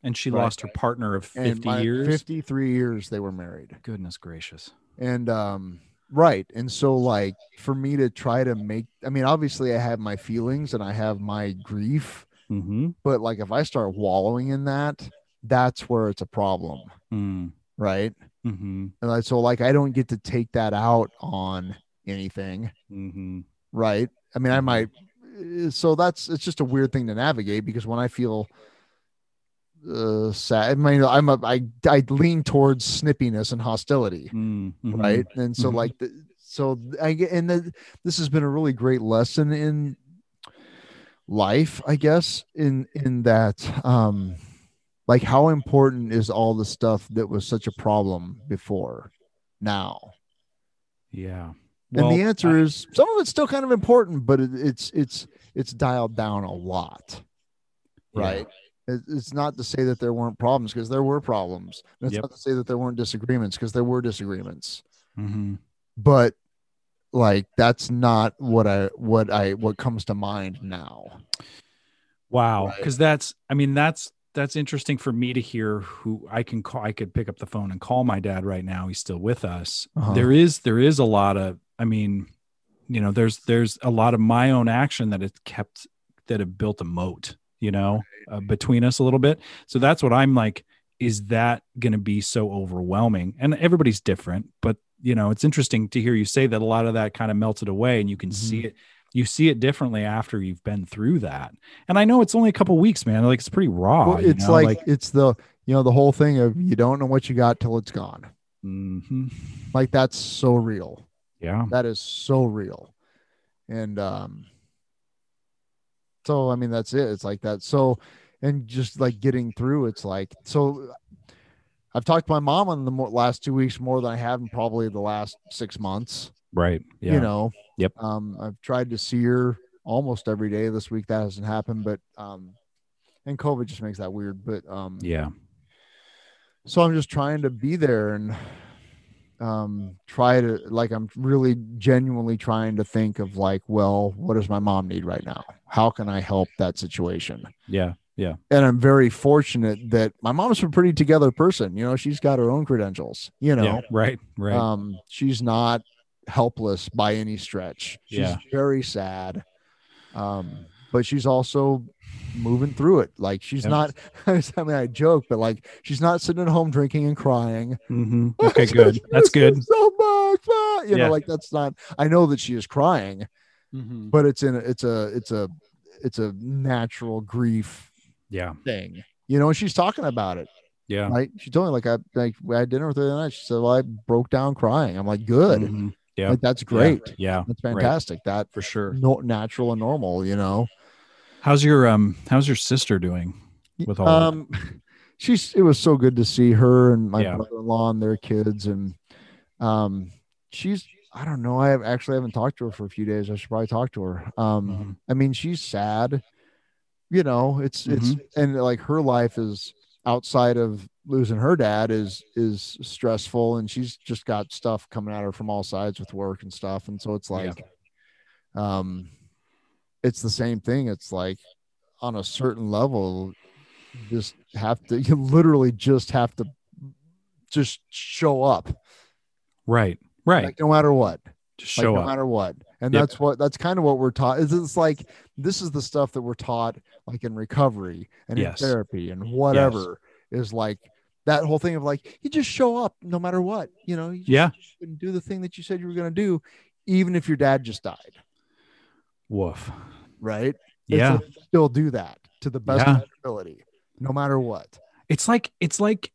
And she Right. lost her partner of 50 my- years. 53 years they were married. Goodness gracious. And um right. And so like for me to try to make I mean obviously I have my feelings and I have my grief, Mm-hmm. but like if I start wallowing in that, that's where it's a problem, Mm. right? Mm-hmm. And so like I don't get to take that out on anything, Mm-hmm. right? I mean I might uh, so that's it's just a weird thing to navigate because when I feel uh sad I mean I'm a I I lean towards snippiness and hostility. Mm-hmm. right and so Mhm. like the, so I get, and the, this has been a really great lesson in life, I guess, in in that, um, like how important is all the stuff that was such a problem before now? Yeah. and Well, the answer I- is some of it's still kind of important, but it, it's it's it's dialed down a lot, right? It- It's not to say that there weren't problems because there were problems. And It's Yep. not to say that there weren't disagreements because there were disagreements. Mhm. But like that's not what I what I what comes to mind now. Wow. Right. Because that's, I mean, that's that's interesting for me to hear. Who I can call, I could pick up the phone and call my dad right now. He's still with us. Uh-huh. There is, there is a lot of, I mean, you know, there's there's a lot of my own action that it's kept that have built a moat, you know, uh, between us a little bit. So that's what I'm like. Is that going to be so overwhelming? And everybody's different, but you know, it's interesting to hear you say that a lot of that kind of melted away, and you can see it. You see it differently after you've been through that. And I know it's only a couple weeks, man. Like it's pretty raw. Well, you it's know, like, it's the you know the whole thing of you don't know what you got till it's gone. mhm. Like that's so real. yeah, That is so real. And um so I mean that's it. It's like that. So and just like getting through it's like so I've talked to my mom in the last 2 weeks more than I have in probably the last 6 months, right. Yeah, you know. Yep. Um I've tried to see her almost every day this week that hasn't happened but um and COVID just makes that weird but um yeah, so i'm just trying to be there and um try to like i'm really genuinely trying to think of like well what does my mom need right now how can i help that situation yeah, yeah. and i'm very fortunate that my mom's a pretty together person you know she's got her own credentials you know yeah. Right, right. um she's not helpless by any stretch she's Yeah. very sad um but she's also moving through it like she's Yep. not i mean i joke but like she's not sitting at home drinking and crying Mhm. Okay, good. That's good. so much ah, you Yeah. know like that's not i know that she is crying Mhm. but it's in a, it's a it's a it's a natural grief Yeah, thing you know and she's talking about it yeah. right she told me like i like we had dinner with her the other night she said well i broke down crying i'm like good Mhm. Yeah, like that's great Yeah, that's right. fantastic that for sure. no, natural and normal you know How's your um? How's your sister doing with all? um she's it was so good to see her and my Yeah. brother-in-law and their kids and um she's i don't know i have, actually haven't talked to her for a few days i should probably talk to her um Mhm. i mean she's sad you know it's it's Mm-hmm. and like her life is outside of losing her dad is is stressful and she's just got stuff coming at her from all sides with work and stuff and so it's Yeah. like um it's the same thing it's like on a certain level you just have to you literally just have to just show up right, right. like no matter what Just like show no up. No matter what and Yep. that's what that's kind of what we're taught is it's like this is the stuff that we're taught like in recovery and Yes. in therapy and whatever is like that whole thing of like you just show up no matter what you know you just, Yeah. and do the thing that you said you were going to do even if your dad just died Woof. right Yeah. like, still do that to the best Yeah. of ability no matter what it's like it's like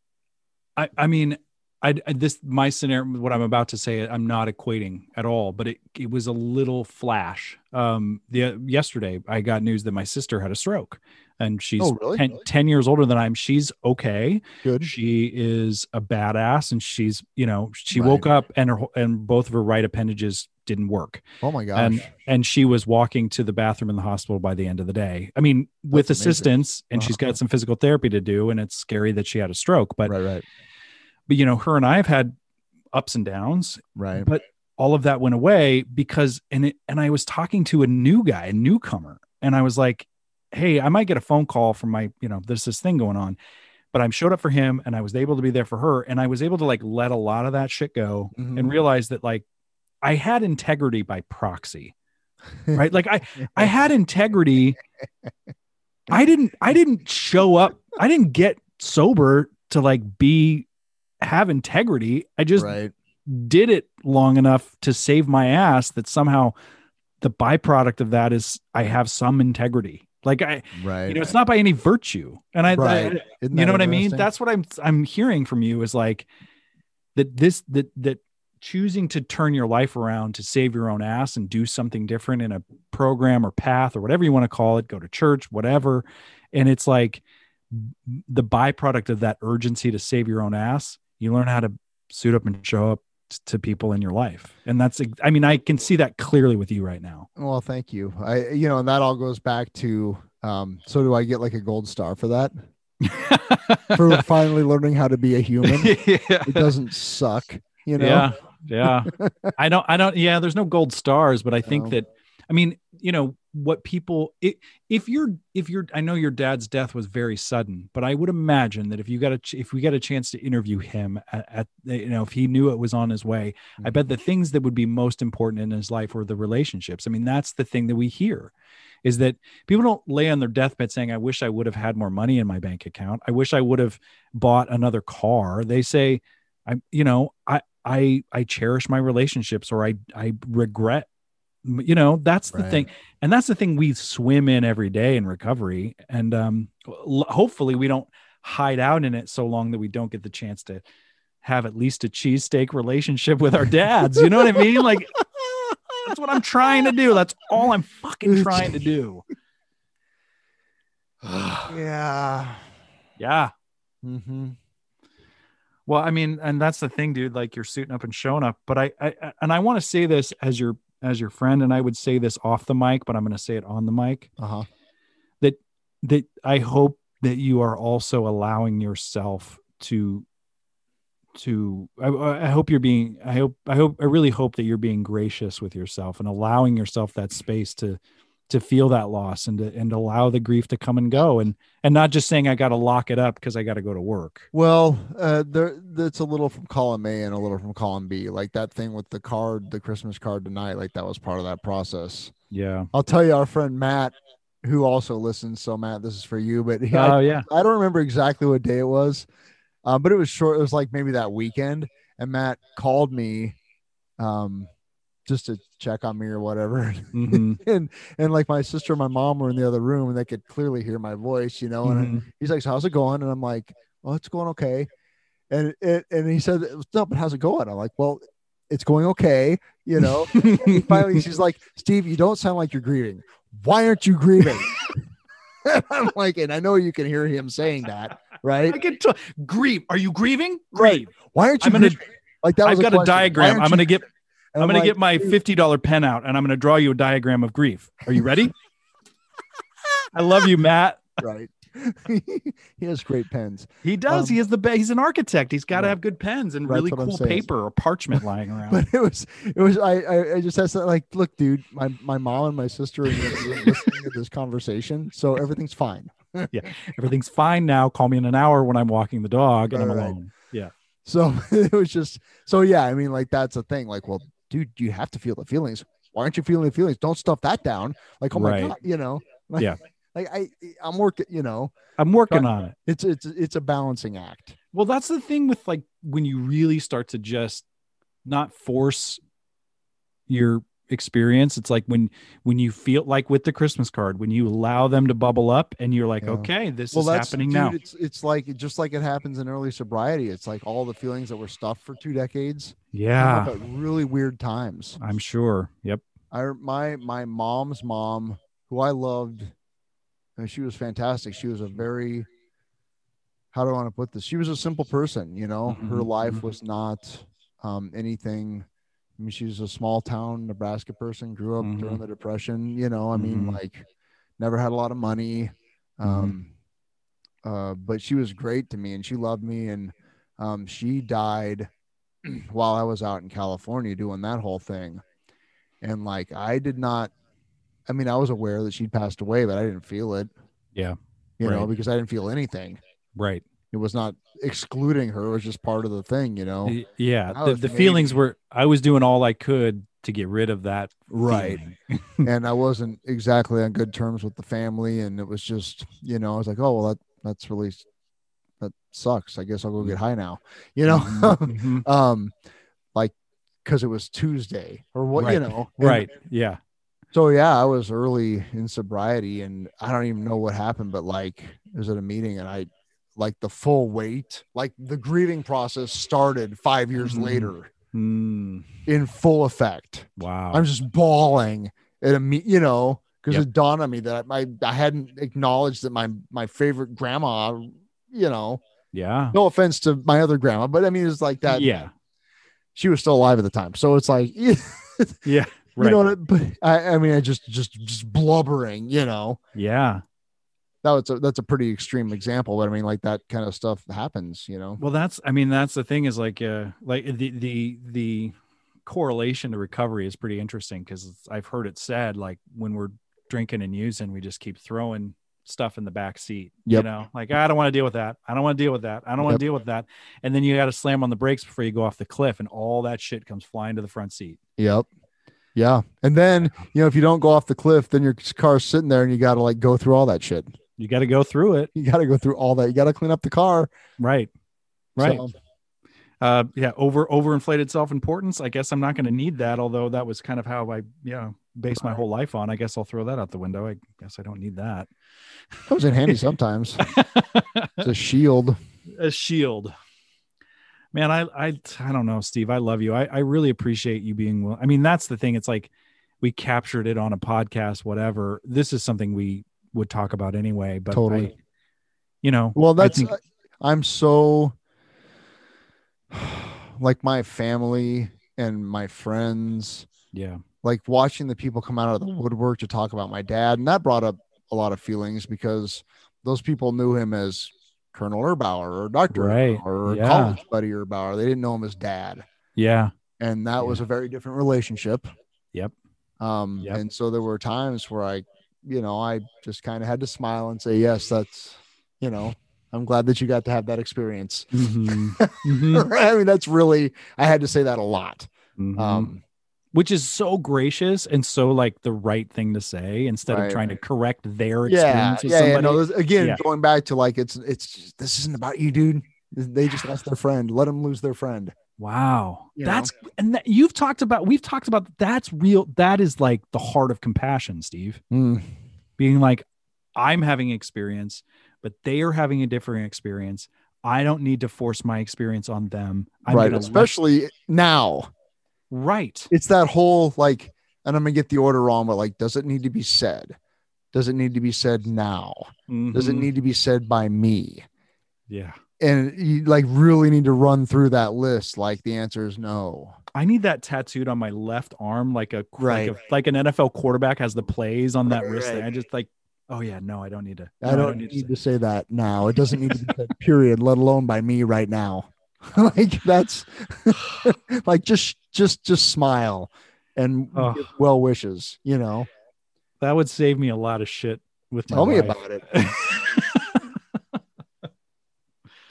i i mean I, I this my scenario what i'm about to say i'm not equating at all but it, it was a little flash um the yesterday i got news that my sister had a stroke and she's Oh, really? 10, 10 years older than i'm she's okay. Good. She is a badass and she's you know she Right. woke up and her and both of her right appendages didn't work. Oh my gosh. and and she was walking to the bathroom in the hospital by the end of the day. I mean with That's amazing. assistance and she's Uh-huh. got some physical therapy to do and it's scary that she had a stroke but right right. but you know her and i have had ups and downs right. but all of that went away because and it and i was talking to a new guy a newcomer and i was like hey i might get a phone call from my you know there's this thing going on. But i showed up for him and i was able to be there for her and i was able to like let a lot of that shit go Mhm. and realize that like i had integrity by proxy right? Like i i had integrity. I didn't i didn't show up. I didn't get sober to like be have integrity. I just right. did it long enough to save my ass that somehow the byproduct of that is i have some integrity like i right you know it's not by any virtue and i, Right. I- you know what i mean that's what i'm i'm hearing from you is like that this that that choosing to turn your life around to save your own ass and do something different in a program or path or whatever you want to call it, go to church, whatever. And it's like the byproduct of that urgency to save your own ass, you learn how to suit up and show up to people in your life. And that's, I mean, I can see that clearly with you right now. Well, thank you. I, you know, and that all goes back to, um, so do I get like a gold star for that? for finally learning how to be a human. yeah. It doesn't suck, you know? Yeah yeah i don't i don't yeah there's no gold stars but i think no. that i mean you know what people it, if you're if you're i know your dad's death was very sudden but i would imagine that if you got a if we got a chance to interview him at, at you know if he knew it was on his way mm-hmm. i bet the things that would be most important in his life were the relationships. I mean that's the thing that we hear is that people don't lay on their deathbed saying i wish i would have had more money in my bank account. I wish i would have bought another car. They say i you know i I I cherish my relationships or I I regret you know that's the right. thing and that's the thing we swim in every day in recovery and um l- hopefully we don't hide out in it so long that we don't get the chance to have at least a cheesesteak relationship with our dads you know what i mean like that's what i'm trying to do that's all i'm fucking trying to do yeah yeah mm-hmm. Well, I mean, and that's the thing, dude. Like you're suiting up and showing up. But I, I and I want to say this as your as your friend, and I would say this off the mic, but I'm going to say it on the mic. Uh-huh. That that I hope that you are also allowing yourself to to I, I hope you're being I hope I hope I really hope that you're being gracious with yourself and allowing yourself that space to to feel that loss and to and allow the grief to come and go and and not just saying I got to lock it up because I got to go to work. Well, uh, there that's a little from column A and a little from column B. Like that thing with the card, the Christmas card tonight. Like that was part of that process. Yeah, I'll tell you, our friend Matt, who also listens. So Matt, this is for you. But he, oh I, yeah, I don't remember exactly what day it was, um, but it was short. It was like maybe that weekend, and Matt called me. Um, just to check on me or whatever. Mm-hmm. and and like my sister and my mom were in the other room and they could clearly hear my voice, you know. And mm-hmm. he's like, so "How's it going?" And I'm like, "Well, it's going okay." And it and he said, "No, but how's it going?" I'm like, "Well, it's going okay," you know. finally, she's like, "Steve, you don't sound like you're grieving. Why aren't you grieving?" I'm like, and I know you can hear him saying that, right? I can t- grieve. Are you grieving? Grieve. Right. Why aren't you? I'm gonna, like that. I've got a, a diagram. I'm going to get I'm, I'm going to get my $50 pen out and I'm going to draw you a diagram of grief. Are you ready? I love you, Matt. Right. he has great pens. He does. Um, he is the best. He's an architect. He's got to have good pens and really cool paper or parchment lying around. But it was, it was. I, I, I just had to like, look, dude. My, my mom and my sister are listening to this conversation, so everything's fine. yeah, everything's fine now. Call me in an hour when I'm walking the dog and right, I'm alone. Yeah. So it was just. So yeah, I mean, like that's a thing. Like, well, dude, you have to feel the feelings. Why aren't you feeling the feelings? Don't stuff that down. Like, oh my right. god, you know. Like, yeah. Like I, I'm working. You know, I'm working on it. It's it's it's a balancing act. Well, that's the thing with like when you really start to just not force your experience it's like when when you feel like with the christmas card when you allow them to bubble up and you're like yeah. okay this well, is happening dude, now. it's it's like just like it happens in early sobriety it's like all the feelings that were stuffed for two decades yeah. really weird times. I'm sure. Yep. I my my mom's mom who i loved and she was fantastic. She was a very how do i want to put this? She was a simple person you know? Mm-hmm. her life mm-hmm. was not um anything I mean, she's a small town Nebraska person, grew up mm-hmm. during the Depression. You know, I mean, mm-hmm. like, never had a lot of money. Mm-hmm. Um, uh, but she was great to me and she loved me. And um, she died while I was out in California doing that whole thing. And like, I did not, I mean, I was aware that she'd passed away, but I didn't feel it. Yeah. You right. know, because I didn't feel anything. Right it was not excluding her it was just part of the thing you know? Yeah the, the feelings were i was doing all i could to get rid of that right. and i wasn't exactly on good terms with the family and it was just you know i was like oh well that that's really that sucks. I guess i'll go get high now you know? Mm-hmm. um like because it was tuesday or what right. you know? And, right. Yeah. so yeah i was early in sobriety and i don't even know what happened but like it was at a meeting and i like the full weight like the grieving process started five years mm-hmm. later Mm, in full effect. wow. I'm just bawling at a me, you know, because Yep. it dawned on me that I I hadn't acknowledged that my my favorite grandma, you know, yeah. no offense to my other grandma, but I mean it's like that. Yeah. she was still alive at the time, so it's like you Yeah. Right. know, what I- but I I mean I just just just blubbering, you know. yeah. That was a, that's a pretty extreme example, but I mean like that kind of stuff happens, you know. Well, that's I mean that's the thing is like uh like the the the correlation to recovery is pretty interesting because I've heard it said like when we're drinking and using, we just keep throwing stuff in the back seat. You know, like I don't want to deal with that. I don't want to deal with that. I don't want Yep. to deal with that. And then you got to slam on the brakes before you go off the cliff, and all that shit comes flying to the front seat. Yep. Yeah. And then, you know, if you don't go off the cliff, then your car's sitting there and you got to like go through all that shit. You got to go through it. You got to go through all that. You got to clean up the car. Right. Right. So, uh yeah over overinflated self-importance i guess i'm not going to need that although that was kind of how i you know based my whole life on i guess i'll throw that out the window i guess i don't need that comes in handy sometimes. It's a shield. a shield man i i i don't know steve i love you i, I really appreciate you being will i mean that's the thing it's like we captured it on a podcast whatever this is something we would talk about anyway but Totally. I, you know Well, I that's think- I'm so like my family and my friends, yeah like watching the people come out of the woodwork to talk about my dad, and that brought up a lot of feelings because those people knew him as Colonel Erbauer or Doctor Right. or Yeah. college buddy Erbauer. They didn't know him as dad, yeah and that was a very different relationship. Yep. Um, Yep. and so there were times where I, you know, I just kind of had to smile and say, yes, that's, you know, I'm glad that you got to have that experience. Mhm. Mhm. I mean, that's really, I had to say that a lot. Mhm. Um, which is so gracious and so like the right thing to say instead Right, of trying to correct their yeah, experience with yeah, yeah. No, again, Yeah. going back to like, it's, it's, just, this isn't about you, dude. They just lost their friend. Let them lose their friend. Wow, You that's and that, you've talked about. We've talked about that's real. That is like the heart of compassion, Steve. Mm, Being like, I'm having experience, but they are having a different experience. I don't need to force my experience on them. I'm right. gonna let- Especially now. right. It's that whole like, and I'm going to get the order wrong, but like, does it need to be said? Does it need to be said now? Does it Mhm. need to be said by me? Yeah. And you like really need to run through that list. Like the answer is no. I need that tattooed on my left arm, like a Right. like, a, like an NFL quarterback has the plays on that Right, wrist. right. thing. I just like, oh yeah, no, I don't need to. I no, don't need to say- to say that now. It doesn't need to be said, period, let alone by me right now. like that's like just just just smile and Oh. give well wishes, you know. That would save me a lot of shit with my Tell me wife. about it.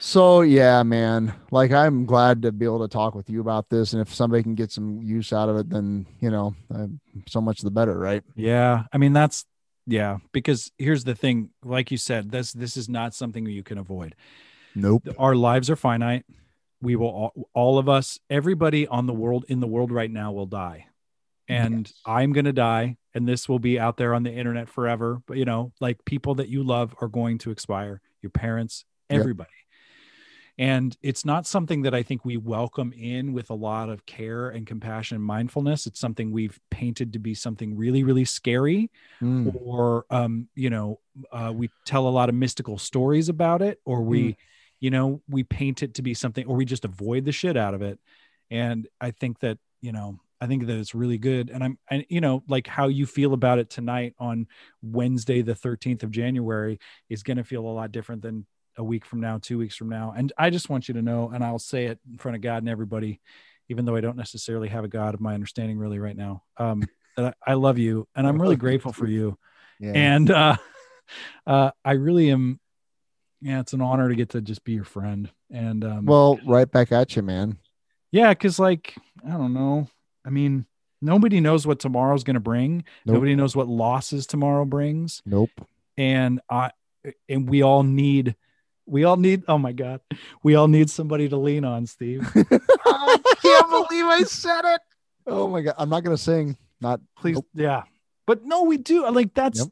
So yeah, man. Like I'm glad to be able to talk with you about this, and if somebody can get some use out of it, then you know, so much the better, right? yeah, I mean that's yeah. Because here's the thing, like you said, this this is not something you can avoid. Nope. Our lives are finite. We will all, all of us, everybody on the world in the world right now will die, and Yes. I'm gonna die, and this will be out there on the internet forever. But you know, like people that you love are going to expire. Your parents, Yep. And it's not something that I think we welcome in with a lot of care and compassion and mindfulness. It's something we've painted to be something really, really scary, Mm. or um, you know, uh, we tell a lot of mystical stories about it, or we, you know, we paint it to be something, or we just avoid the shit out of it. And I think that you know, I think that it's really good. And I'm, and you know, like how you feel about it tonight on Wednesday, the 13th of January, is going to feel a lot different than a week from now, two weeks from now. And I just want you to know, and I'll say it in front of God and everybody, even though I don't necessarily have a God of my understanding really right now, um, that I, I love you and I'm really grateful for you. Yeah. And uh, uh, I really am. Yeah, it's an honor to get to just be your friend. And um, well, right back at you, man. yeah, because like I don't know. I mean, nobody knows what tomorrow's going to bring. Nope. Nobody knows what losses tomorrow brings Nope. and I and we all need we all need oh my god we all need somebody to lean on Steve I can't believe I said it. Oh my god, I'm not gonna sing. Not please Nope. yeah but no we do like that's Yep.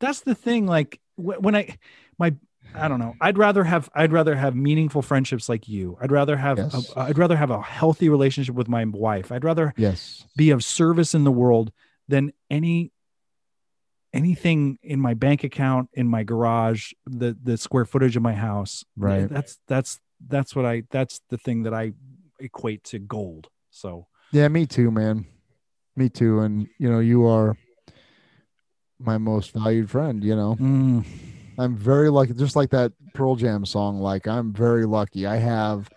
that's the thing like when I my I don't know. I'd rather have I'd rather have meaningful friendships like you. I'd rather have Yes. a, I'd rather have a healthy relationship with my wife. I'd rather Yes. be of service in the world than any anything in my bank account, in my garage, the the square footage of my house. Right. That's that's that's what I that's the thing that I equate to gold. So Yeah, me too, man. Me too. And you know, you are my most valued friend, you know. mm, I'm very lucky, just like that Pearl Jam song. Like, I'm very lucky. I have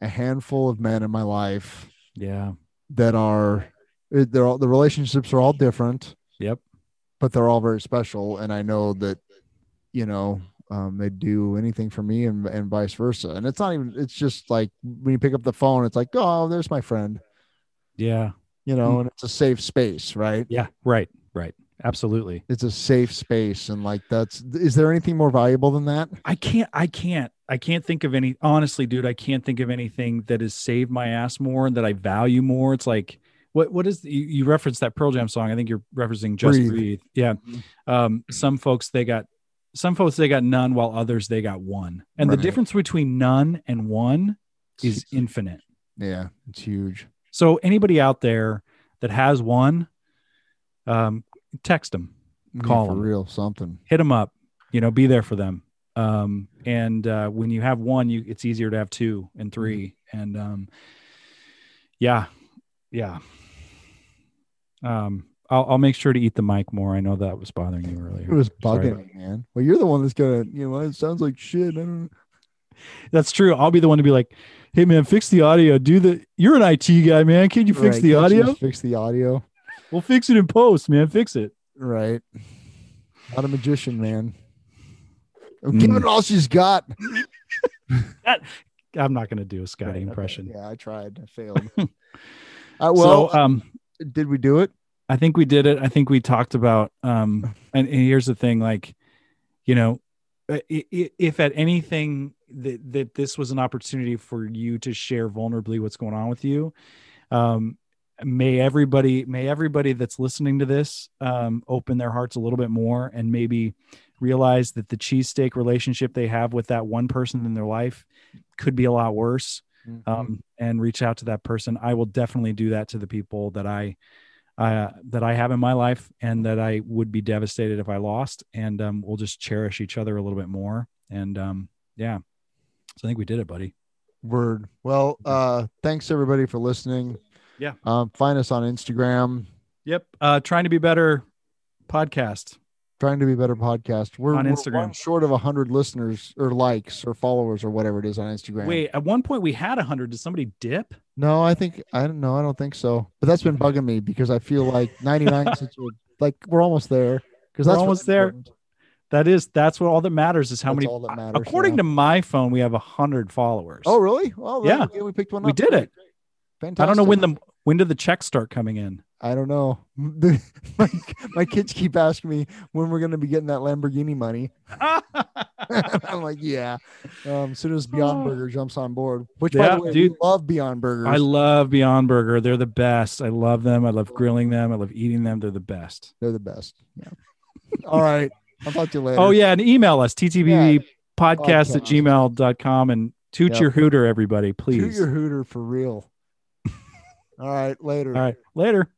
a handful of men in my life yeah. that are, they're all, the relationships are all different, Yep. But they're all very special. And I know that, you know, um, they do anything for me and, and vice versa. And it's not even, it's just like when you pick up the phone, it's like, oh, there's my friend, Yeah. you know, Mm. and it's a safe space, right? Yeah. Right. Right. Absolutely. It's a safe space. And like, that's, is there anything more valuable than that? I can't I can't I can't think of any honestly, dude, I can't think of anything that has saved my ass more and that I value more. It's like what what is the, you, you referenced that Pearl Jam song. I think you're referencing Just Breathe. Breathe. Yeah. Um some folks they got some folks they got none while others they got one. And the difference between none and one is infinite. Yeah, it's huge. So anybody out there that has one um text them Call for 'em. real something. hit them up you know be there for them um and uh when you have one you it's easier to have two and 3 and um yeah yeah um I'll, I'll make sure to eat the mic more i know that was bothering you earlier. It was Sorry bugging me, man. Well, you're the one that's gonna, you know, it sounds like shit. I don't know. that's true i'll be the one to be like hey man fix the audio do the you're an it guy man can you fix Right, the can't audio Fix the audio. we'll fix it in post man fix it Right. Not a magician, man. Mm. Give it all she's got. i'm not to do a scotty Right, okay. impression Yeah, I tried. I failed. uh, well, so um did we do it? I think we did it. I think we talked about um and, and here's the thing like you know i- if at anything that that this was an opportunity for you to share vulnerably what's going on with you um may everybody may everybody that's listening to this um open their hearts a little bit more and maybe realize that the cheesesteak relationship they have with that one person in their life could be a lot worse Mm-hmm. um, and reach out to that person. I will definitely do that to the people that I uh, that I have in my life, and that I would be devastated if I lost. And um, we'll just cherish each other a little bit more. And um, yeah, so I think we did it, buddy. Word. Well, uh, thanks everybody for listening. Yeah. Um, find us on Instagram. Yep. Uh, trying to be better podcast. Trying to be better podcast. We're On we're Instagram. one short of hundred listeners or likes or followers or whatever it is on Instagram. Wait, at one point we had a hundred. Did somebody dip? No, I think I don't know. I don't think so. But that's been bugging me because I feel like 99 like we're almost there because We're that's almost there. important. that is that's what all that matters is how That's many. matters, according yeah. to my phone, we have a hundred followers. Oh, really? Well, Yeah. yeah. We picked one Up. We did it. Fantastic. I don't know when the when did the checks start coming in. I don't know. My, my kids keep asking me when we're going to be getting that Lamborghini money. I'm like, yeah. Um, as soon as Beyond. Burger jumps on board, which by the way, dude. we love Beyond Burger. I love Beyond Burger. They're the best. I love them. I love grilling them. I love eating them. They're the best. They're the best. Yeah. All right. I'll talk to you later. Oh, yeah. And email us, ttb podcast at gmail.com and toot Yep. your hooter, everybody, please. Toot your hooter for real. All right. Later. All right. Later.